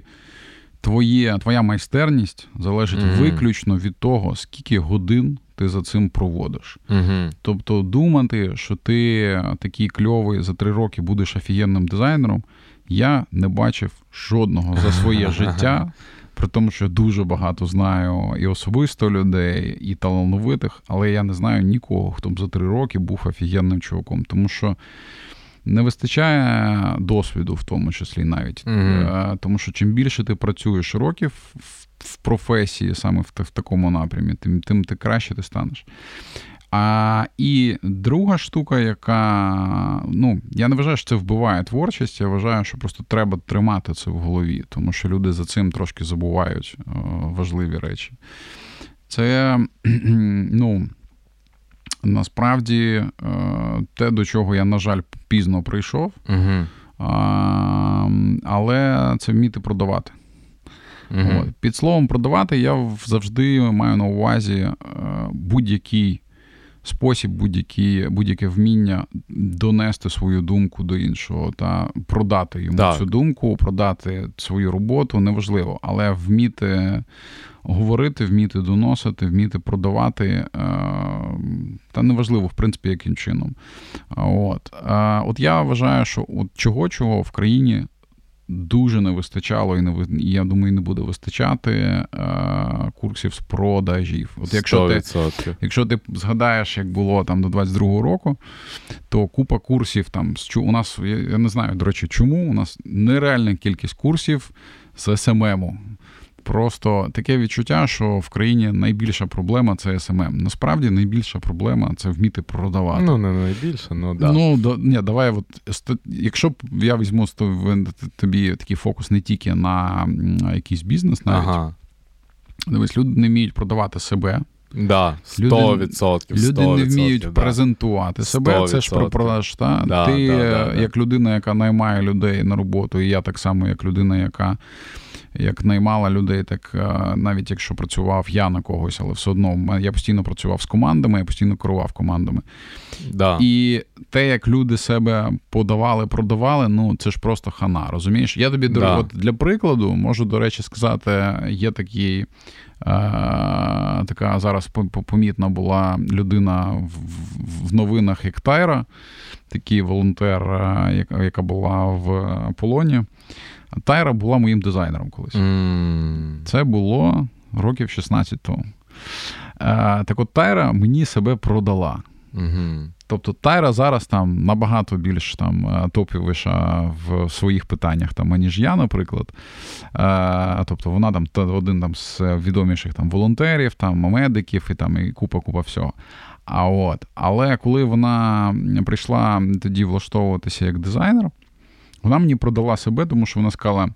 твоє, твоя майстерність залежить mm-hmm. виключно від того, скільки годин ти за цим проводиш. Mm-hmm. Тобто думати, що ти такий кльовий за три роки будеш офігенним дизайнером я не бачив жодного за своє життя, при тому, що дуже багато знаю і особисто людей, і талановитих, але я не знаю нікого, хто б за три роки був офігенним чуваком. Тому що не вистачає досвіду, в тому числі навіть. Mm-hmm. Тому що чим більше ти працюєш років в професії, саме в, в такому напрямі, тим, тим ти краще ти станеш. А і друга штука, яка ну я не вважаю, що це вбиває творчість. Я вважаю, що просто треба тримати це в голові, тому що люди за цим трошки забувають о, важливі речі. Це ну. Насправді, те, до чого я, на жаль, пізно прийшов, uh але це вміти продавати. uh От. Під словом продавати я завжди маю на увазі будь-який спосіб, будь-які, будь-яке вміння донести свою думку до іншого та продати йому так. цю думку, продати свою роботу неважливо, але вміти говорити, вміти доносити, вміти продавати, е, та неважливо, в принципі, яким чином. От, е, От я вважаю, що от чого чого в країні дуже не вистачало, і не я думаю, не буде вистачати е, курсів з продажів. От якщо 100%. ти якщо ти згадаєш, як було там до 22-го року, то купа курсів там у нас, я не знаю, до речі, чому у нас нереальна кількість курсів з SMM у. Просто таке відчуття, що в країні найбільша проблема це SMM. Насправді найбільша проблема це вміти продавати. Ну, не найбільша, ну да. Ну, до, ні, давай, от, якщо б я візьму тобі такий фокус не тільки на якийсь бізнес, навіть. Ага. Дивись, люди не вміють продавати себе. Да, 100%. Люди, 100%, люди не вміють да. презентувати себе. Це ж про продаж. Та? Да, Ти, да, як людина, яка наймає людей на роботу, і я так само, як людина, яка як наймала людей, так е, навіть якщо працював я на когось, але все одно я постійно працював з командами, я постійно керував командами. Да. І те, як люди себе подавали, продавали, ну це ж просто хана. Розумієш? Я тобі да. от для прикладу можу, до речі, сказати, є такий. Е, така зараз помітна була людина в новинах як Тайра, такий волонтер, е, яка була в полоні. Тайра була моїм дизайнером колись. Mm. Це було років 16 тому. Е, так от Тайра мені себе продала. Mm-hmm. Тобто Тайра зараз там набагато більш там е, топівіша в своїх питаннях, там, аніж я, наприклад. Е, тобто вона там один там з відоміших там волонтерів, там медиків і там і купа-купа всього. А от, Але коли вона прийшла тоді влаштовуватися як дизайнер, вона мені продала себе, тому що вона сказала: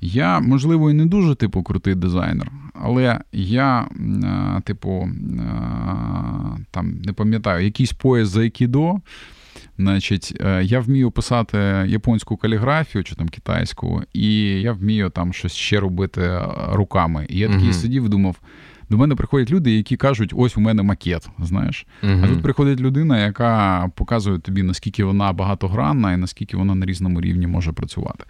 я, можливо, і не дуже типу крутий дизайнер, але я, е, типу, е, там не пам'ятаю, якийсь пояс за айкідо, Значить, е, я вмію писати японську каліграфію чи там китайську, і я вмію там щось ще робити руками. І я такий mm-hmm. сидів, думав. До мене приходять люди, які кажуть, ось у мене макет. Знаєш, uh а тут приходить людина, яка показує тобі, наскільки вона багатогранна і наскільки вона на різному рівні може працювати.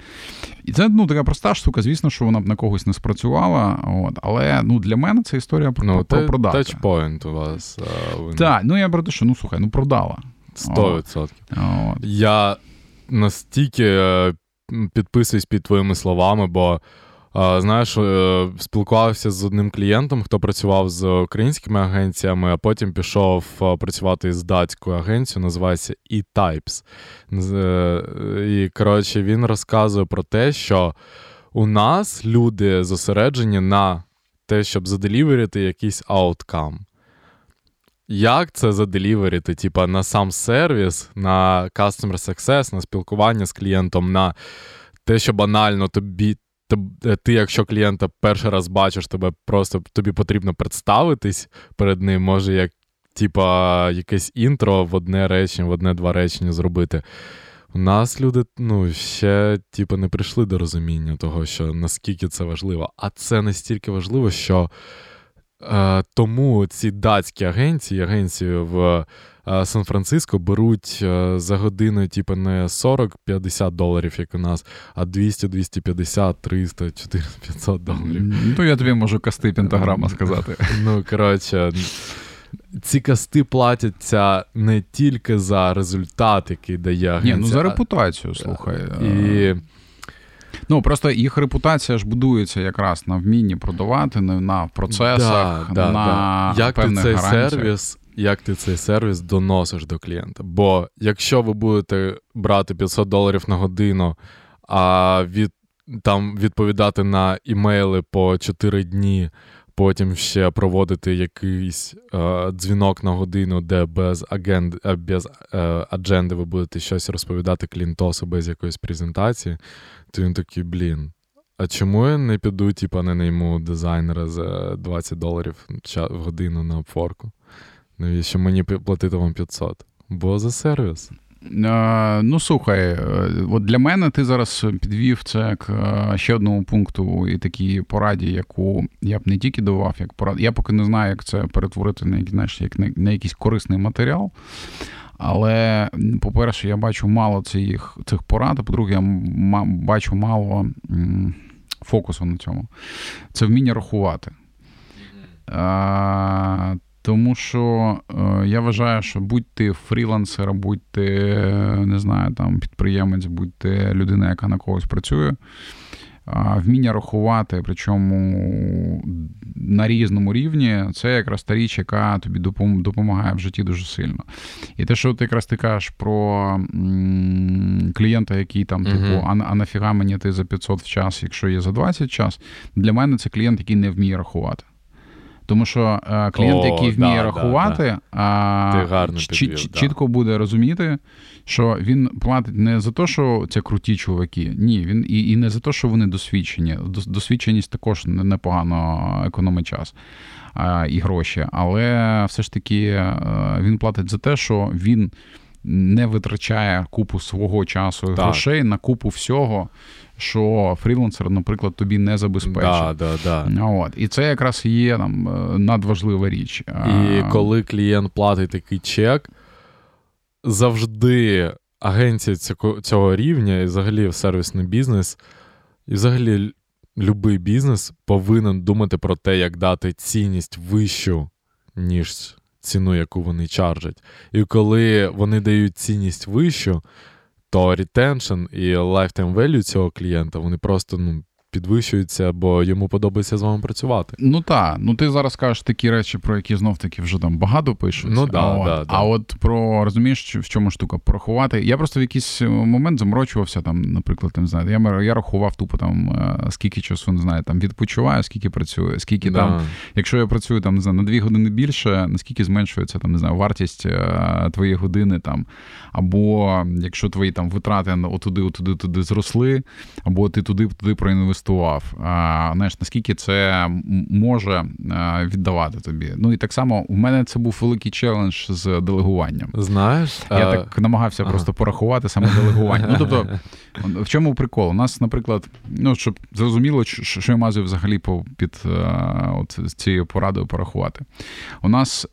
І це ну така проста штука. Звісно, що вона б на когось не спрацювала. От, Але ну для мене це історія про ну, про продати. Touchpoint у вас. Так, ну я про те, що ну слухай, ну продала. Сто відсотків. Я настільки е, підписуюсь під твоїми словами, бо. Знаєш, е, спілкувався з одним клієнтом, хто працював з українськими агенціями, а потім пішов е, працювати з датською агенцією, називається E-Types. Е, і коротше, він розказує про те, що у нас люди зосереджені на те, щоб заделіверити якийсь ауткам. Як це заделіверити? Типа на сам сервіс, на customer success, на спілкування з клієнтом, на те, що банально тобі. Ти, якщо клієнта перший раз бачиш, тебе просто тобі потрібно представитись перед ним, може, як типа якесь інтро в одне речення, в одне-два речення зробити. У нас люди ну, ще типу, не прийшли до розуміння того, що наскільки це важливо. А це настільки важливо, що е, тому ці датські агенції, агенції в е, Сан-Франциско беруть е, за годину, типу, не 40-50 доларів, як у нас, а 200, 250, 300, 400, 500 доларів. Ну, то я тобі можу касти пентаграма сказати. Ну, коротше. Ці касти платяться не тільки за результат, який дає агенція. Ні, ну за репутацію, слухай. І... Ну, просто їх репутація ж будується якраз на вмінні продавати, на процесах, да, на да, Як певних ти цей гарантіях. сервіс, як ти цей сервіс доносиш до клієнта? Бо якщо ви будете брати 500 доларів на годину, а від там відповідати на імейли по 4 дні, потім ще проводити якийсь е, дзвінок на годину, де без агенди, е, без е, адженди ви будете щось розповідати клієнтосу без якоїсь презентації, то він такий, блін. А чому я не піду, типа, не найму дизайнера за 20 доларів в годину на обфорку? Навіщо мені платити вам 500? Бо за сервіс. Ну, слухай, е, от для мене ти зараз підвів це як е, ще одному пункту і такій пораді, яку я б не тільки давав, як пораду. Я поки не знаю, як це перетворити на знаєш, як на, на якийсь корисний матеріал. Але, по-перше, я бачу мало цих цих порад, а по-друге, я бачу мало фокусу на цьому. Це вміння рахувати. А, тому що е, я вважаю, що будь ти фрілансер, будь ти, не знаю, там підприємець, будь ти людина, яка на когось працює. Вміння рахувати, причому на різному рівні, це якраз та річ, яка тобі допомагає в житті дуже сильно. І те, що ти якраз ти кажеш про клієнта, який там, uh-huh. типу, а, а нафіга мені ти за 500 в час, якщо є за 20 в час, для мене це клієнт, який не вміє рахувати. Тому що е, клієнт, О, який вміє да, рахувати, да, да. Ти ч- підвів, чітко буде розуміти, що він платить не за те, що це круті чуваки. Ні, він і і не за те, що вони досвідчені. Досвідченість також непогано економить час а, і гроші. Але все ж таки е, він платить за те, що він не витрачає купу свого часу і грошей на купу всього що фрілансер, наприклад, тобі не забезпечить. Да, да, да. От. І це якраз є там е, надважлива річ. І коли клієнт платить такий чек, завжди агенція цього рівня, і взагалі сервісний бізнес, і взагалі будь-який бізнес повинен думати про те, як дати цінність вищу, ніж ціну, яку вони чаржать. І коли вони дають цінність вищу, то retention і lifetime value цього клієнта вони просто ну, підвищується, бо йому подобається з вами працювати. Ну так, ну ти зараз кажеш такі речі, про які знов таки вже там багато пишуть. Ну да, а, да, от, да. а от про розумієш, в чому штука порахувати. Я просто в якийсь момент заморочувався там, наприклад, там знаю, я я рахував тупо там, е, скільки часу не знаю, там відпочиваю, скільки працюю, скільки да. там, якщо я працюю там не знаю, на дві години більше, наскільки зменшується там, не знаю, вартість е, твоєї години там, або якщо твої там витрати отуди, отуди, туди зросли, або ти туди туди проінвестував інвестував, знаєш, наскільки це може віддавати тобі. Ну і так само у мене це був великий челендж з делегуванням. Знаєш, я а... так намагався ага. просто порахувати саме делегування. Ну тобто, в чому прикол? У нас, наприклад, ну щоб зрозуміло, що я мазую взагалі по під от цією порадою порахувати. У нас,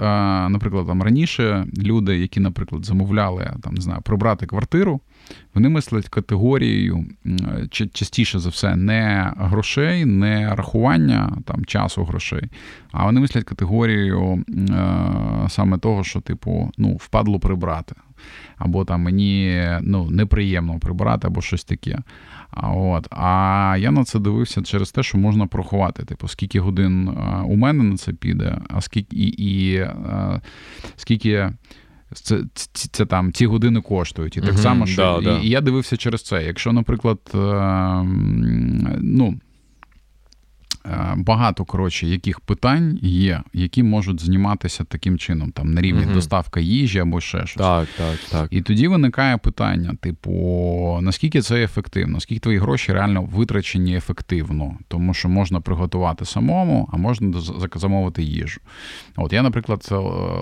наприклад, там раніше люди, які, наприклад, замовляли там, не знаю, пробрати квартиру. Вони мислять категорією частіше за все не грошей, не рахування там часу грошей, а вони мислять категорією е, саме того, що, типу, ну, впадло прибрати. Або там мені ну, неприємно прибирати, або щось таке. А от. а я на це дивився через те, що можна порахувати. Типу, скільки годин е, у мене на це піде, а скільки і, і а, е, скільки це, це, це там ці години коштують. І так само, що да, і, да. і я дивився через це. Якщо, наприклад, е, ну. Е, багато коротше, яких питань є, які можуть зніматися таким чином, там на рівні угу. доставка їжі або ще щось. Так, так, так. І тоді виникає питання: типу, наскільки це ефективно, наскільки твої гроші реально витрачені ефективно, тому що можна приготувати самому, а можна замовити їжу. От я, наприклад, е,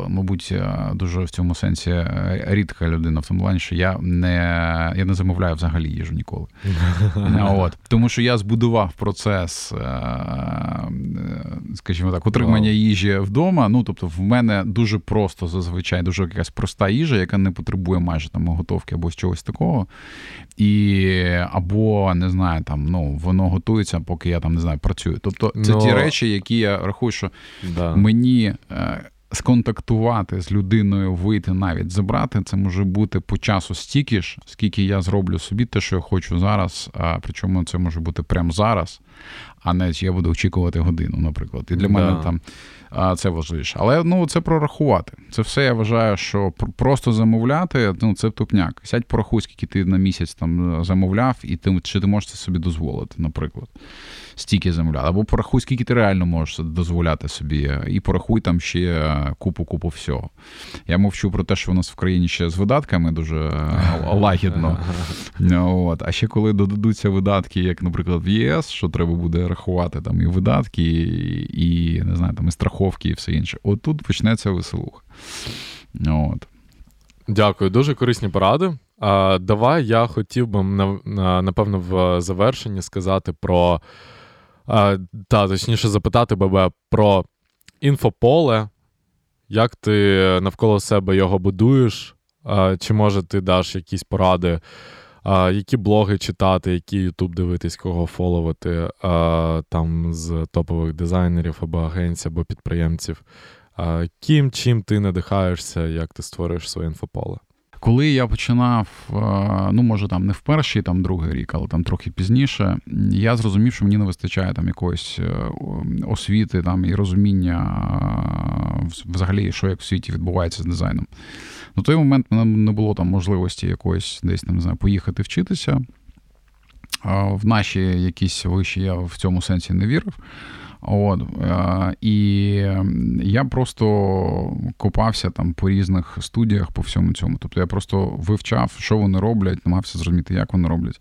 мабуть, е, дуже в цьому сенсі рідка людина в тому плані, що я не я не замовляю взагалі їжу ніколи. От. Тому що я збудував процес. Е, скажімо так, утримання їжі вдома. Ну, тобто, в мене дуже просто зазвичай дуже якась проста їжа, яка не потребує майже там готовки або чогось такого. І або не знаю, там ну воно готується, поки я там не знаю, працюю. Тобто, це no. ті речі, які я рахую, що да. мені. Е, сконтактувати з людиною, вийти навіть забрати, це може бути по часу стільки ж, скільки я зроблю собі те, що я хочу зараз. А причому це може бути прямо зараз а не я буду очікувати годину, наприклад. І для да. мене там а, це важливіше. Але ну це прорахувати. Це все я вважаю, що просто замовляти ну це тупняк. Сядь порахуй, скільки ти на місяць там замовляв, і ти чи ти можеш це собі дозволити, наприклад. Стільки замовляти. Або порахуй, скільки ти реально можеш дозволяти собі, і порахуй там ще купу-купу всього. Я мовчу про те, що у нас в країні ще з видатками дуже лагідно. От. А ще коли додадуться видатки, як, наприклад, в ЄС, що треба буде рахувати там і видатки, і, і не знаю, там і страховки, і все інше. От тут почнеться веселуха. От. Дякую, дуже корисні поради. Давай я хотів би напевно в завершенні сказати про а, та точніше запитати тебе про інфополе, як ти навколо себе його будуєш, а, чи може ти даш якісь поради а, які блоги читати, який Ютуб дивитись, кого фоловити а, там з топових дизайнерів або агенцій, або підприємців. Ким чим ти надихаєшся, як ти створюєш своє інфополе? Коли я починав, ну може там не в перший, там другий рік, але там трохи пізніше, я зрозумів, що мені не вистачає там якоїсь е, освіти там і розуміння взагалі, що як в світі відбувається з дизайном. На той момент не було там можливості якоїсь десь там не знаю, поїхати вчитися. В наші якісь виші я в цьому сенсі не вірив. От, І я просто копався там по різних студіях по всьому цьому. Тобто я просто вивчав, що вони роблять, намагався зрозуміти, як вони роблять.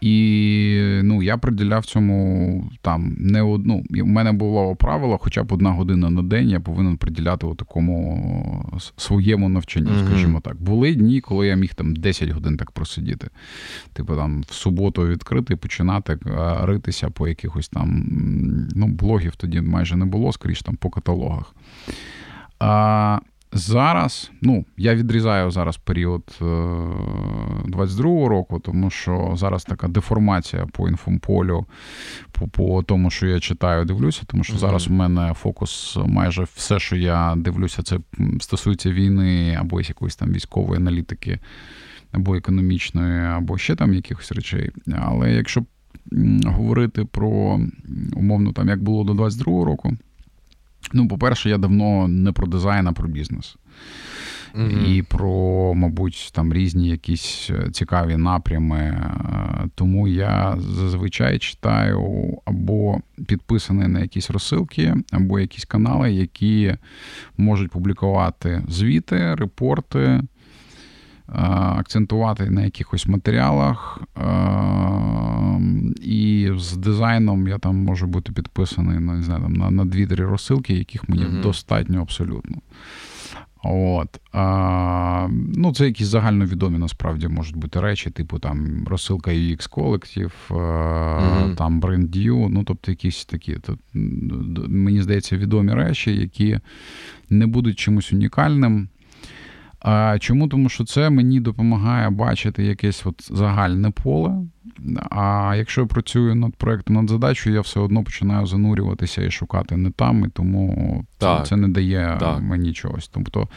І ну, я приділяв цьому там не одну. У мене було правило, хоча б одна година на день я повинен приділяти такому своєму навчанню, mm-hmm. скажімо так. Були дні, коли я міг там 10 годин так просидіти. Типу там в суботу відкрити, починати ритися по якихось там ну, блогів тоді майже не було, скоріш там по каталогах. А, Зараз, ну, я відрізаю зараз період 22-го е, року, тому що зараз така деформація по інфомполю, по по тому, що я читаю, дивлюся, тому що зараз у мене фокус майже все, що я дивлюся, це стосується війни або якоїсь там військової аналітики, або економічної, або ще там якихось речей. Але якщо говорити про умовно, там як було до 22-го року. Ну, по-перше, я давно не про дизайн, а про бізнес. Mm-hmm. І про, мабуть, там різні якісь е, цікаві напрями. Е, тому я зазвичай читаю або підписаний на якісь розсилки, або якісь канали, які можуть публікувати звіти, репорти, акцентувати на якихось матеріалах. І з дизайном я там можу бути підписаний на не знаю, там, на, на дві-три розсилки, яких мені mm-hmm. достатньо абсолютно. От. А, Ну, Це якісь загальновідомі насправді можуть бути речі, типу там розсилка UX колектив, mm-hmm. там BrandU, ну тобто якісь такі. То, Мені здається, відомі речі, які не будуть чимось унікальним. А Чому? Тому що це мені допомагає бачити якесь от загальне поле. А якщо я працюю над проектом, над задачею, я все одно починаю занурюватися і шукати не там, і тому це, це не дає так. мені чогось. Тобто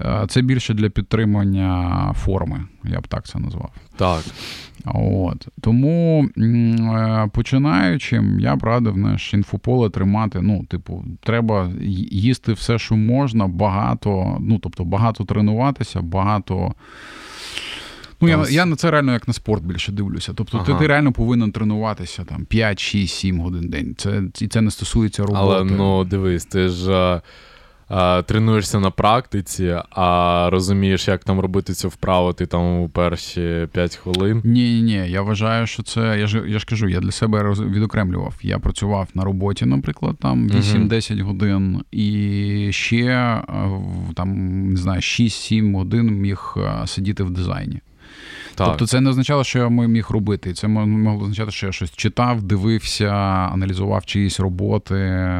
е, це більше для підтримання форми, я б так це назвав. Так. От. Тому е, починаючим, я б радив наш інфополе тримати. Ну, типу, треба їсти все, що можна, багато, ну тобто багато тренуватися, багато Ну, я я на це реально як на спорт більше дивлюся. Тобто ага. ти ти реально повинен тренуватися там 5, 6, 7 годин в день. Це, І це не стосується роботи. Але ну дивись, ти ж а, тренуєшся на практиці, а розумієш, як там робити цю вправу, ти там у перші 5 хвилин. Ні, ні, ні. Я вважаю, що це. Я ж я ж кажу, я для себе відокремлював. Я працював на роботі, наприклад, там 8-10 uh годин, і ще там не знаю, 6-7 годин міг сидіти в дизайні. Так. Тобто це не означало, що я міг робити. Це могло означати, що я щось читав, дивився, аналізував чиїсь роботи,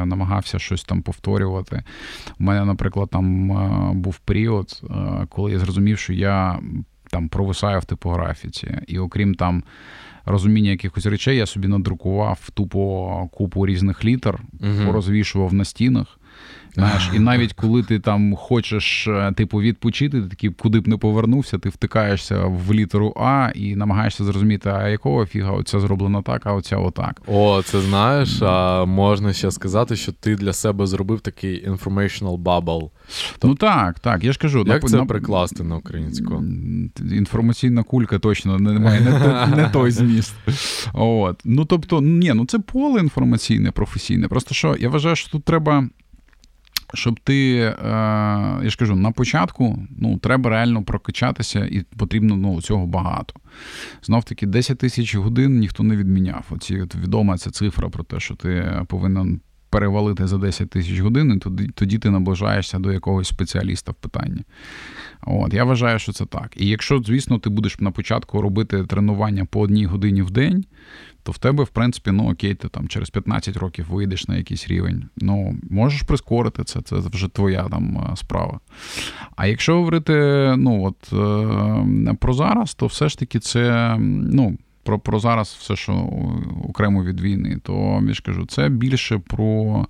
намагався щось там повторювати. У мене, наприклад, там е, був період, е, коли я зрозумів, що я там провисаю в типографіці. І окрім там. Розуміння якихось речей я собі надрукував тупо купу різних літер, uh порозвішував на стінах. Знаєш, І навіть коли ти там хочеш е, типу відпочити, ти такий, куди б не повернувся, ти втикаєшся в літеру А і намагаєшся зрозуміти, а якого фіга оця зроблено так, а оця отак. О, це знаєш, а можна ще сказати, що ти для себе зробив такий informational bubble. Ну так, так, я ж кажу. Як на, це прикласти на українську? Інформаційна кулька точно не має не, не той зміст. От. Ну тобто, ні, ну це поле інформаційне, професійне. Просто що я вважаю, що тут треба щоб ти, е, я ж кажу, на початку ну, треба реально прокачатися, і потрібно ну, цього багато. Знов таки, 10 тисяч годин ніхто не відміняв. Оці от відома ця цифра про те, що ти повинен перевалити за 10 тисяч годин, і тоді, тоді ти наближаєшся до якогось спеціаліста в питанні. От, Я вважаю, що це так. І якщо, звісно, ти будеш на початку робити тренування по одній годині в день, то в тебе, в принципі, ну окей, ти там через 15 років вийдеш на якийсь рівень. Ну, можеш прискорити це, це вже твоя там е, справа. А якщо говорити ну, от, е, про зараз, то все ж таки це. ну, про про зараз все, що окремо від війни, то я ж кажу, це більше про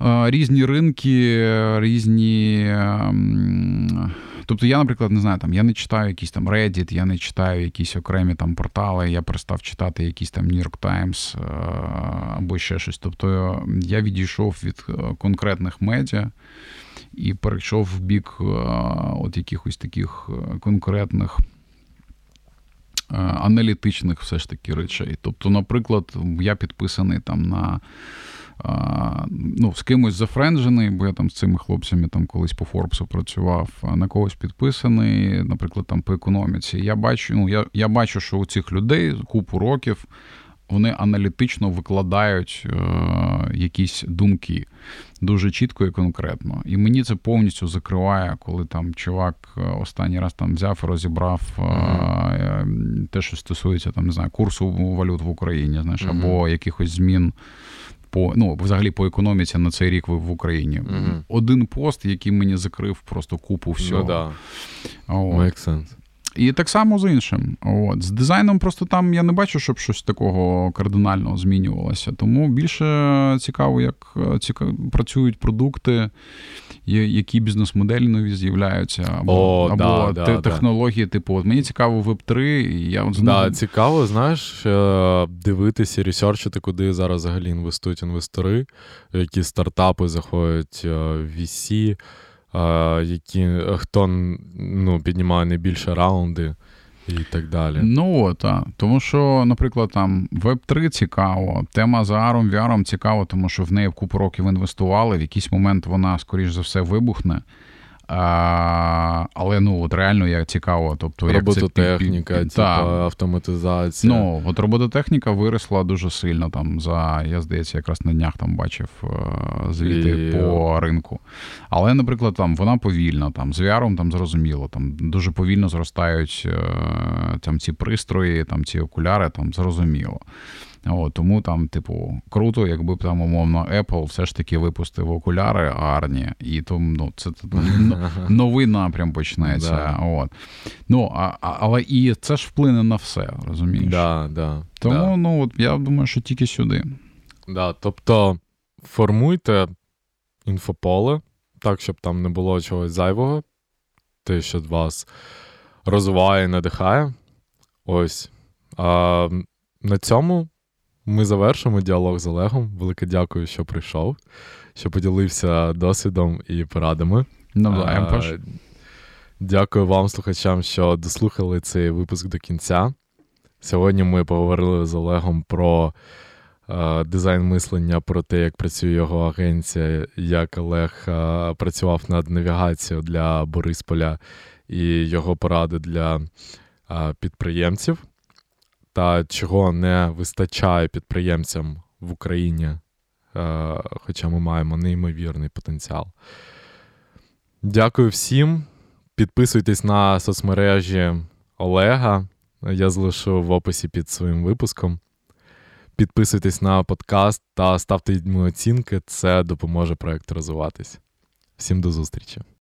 е, різні ринки, різні. Ем, тобто я, наприклад, не знаю, там я не читаю якийсь там Reddit, я не читаю якісь окремі там портали, я перестав читати якісь там New York Times е, або ще щось. Тобто я відійшов від е, конкретних медіа і перейшов в бік от якихось таких конкретних. Е, аналітичних все ж таки речей. Тобто, наприклад, я підписаний там на е, ну, з кимось зафренджений, бо я там з цими хлопцями там колись по Форбсу працював, на когось підписаний, наприклад, там по економіці. Я бачу, ну, я, я бачу, що у цих людей купу років вони аналітично викладають е, якісь думки дуже чітко і конкретно. І мені це повністю закриває, коли там чувак е, останній раз там взяв і розібрав mm-hmm. те, що стосується там, не знаю, курсу валют в Україні, знаєш, або якихось змін. По ну взагалі по економіці на цей рік в Україні mm-hmm. один пост, який мені закрив просто купу всього. Ну, да. Make sense. І так само з іншим. От. З дизайном просто там я не бачу, щоб щось такого кардинального змінювалося. Тому більше цікаво, як е, цікаво, працюють продукти, які бізнес-моделі нові з'являються, або О, або да, те, да, технології, типу, от мені цікаво Web3. і я от Да, Цікаво, знаєш, е, дивитися, ресерчити, куди зараз взагалі інвестують інвестори, які стартапи заходять е, в VC які хто ну, піднімає найбільше раунди і так далі. Ну так. тому що, наприклад, там Web3 цікаво, тема за Аром VR цікаво, тому що в неї в купу років інвестували. В якийсь момент вона, скоріш за все, вибухне. А, Але ну от реально як цікаво. Тобто, Робототехніка, як це, типу, автоматизація. Ну, от робототехніка виросла дуже сильно. Там за, Я здається, якраз на днях там бачив е, звіти І... по ринку. Але, наприклад, там вона повільна, там з VR там зрозуміло, там дуже повільно зростають е, там ці пристрої, там ці окуляри, там зрозуміло. От, Тому там, типу, круто, якби там, умовно, Apple все ж таки випустив окуляри гарні, і тому ну, це новий напрям почнеться. От. Ну, а, Але і це ж вплине на все, розумієш? Да, да, Тому да. ну, от, я думаю, що тільки сюди. Да, Тобто формуйте інфополе так, щоб там не було чогось зайвого, те, що вас розвиває і надихає. Ось. А, На цьому ми завершимо діалог з Олегом. Велике дякую, що прийшов, що поділився досвідом і порадами. Навзаєм, Паш. Дякую вам, слухачам, що дослухали цей випуск до кінця. Сьогодні ми поговорили з Олегом про е, дизайн мислення, про те, як працює його агенція, як Олег е, працював над навігацією для Борисполя і його поради для е, підприємців, та чого не вистачає підприємцям в Україні, е, хоча ми маємо неймовірний потенціал. Дякую всім. Підписуйтесь на соцмережі Олега. Я залишу в описі під своїм випуском. Підписуйтесь на подкаст та ставте йому оцінки. Це допоможе проєкту розвиватись. Всім до зустрічі!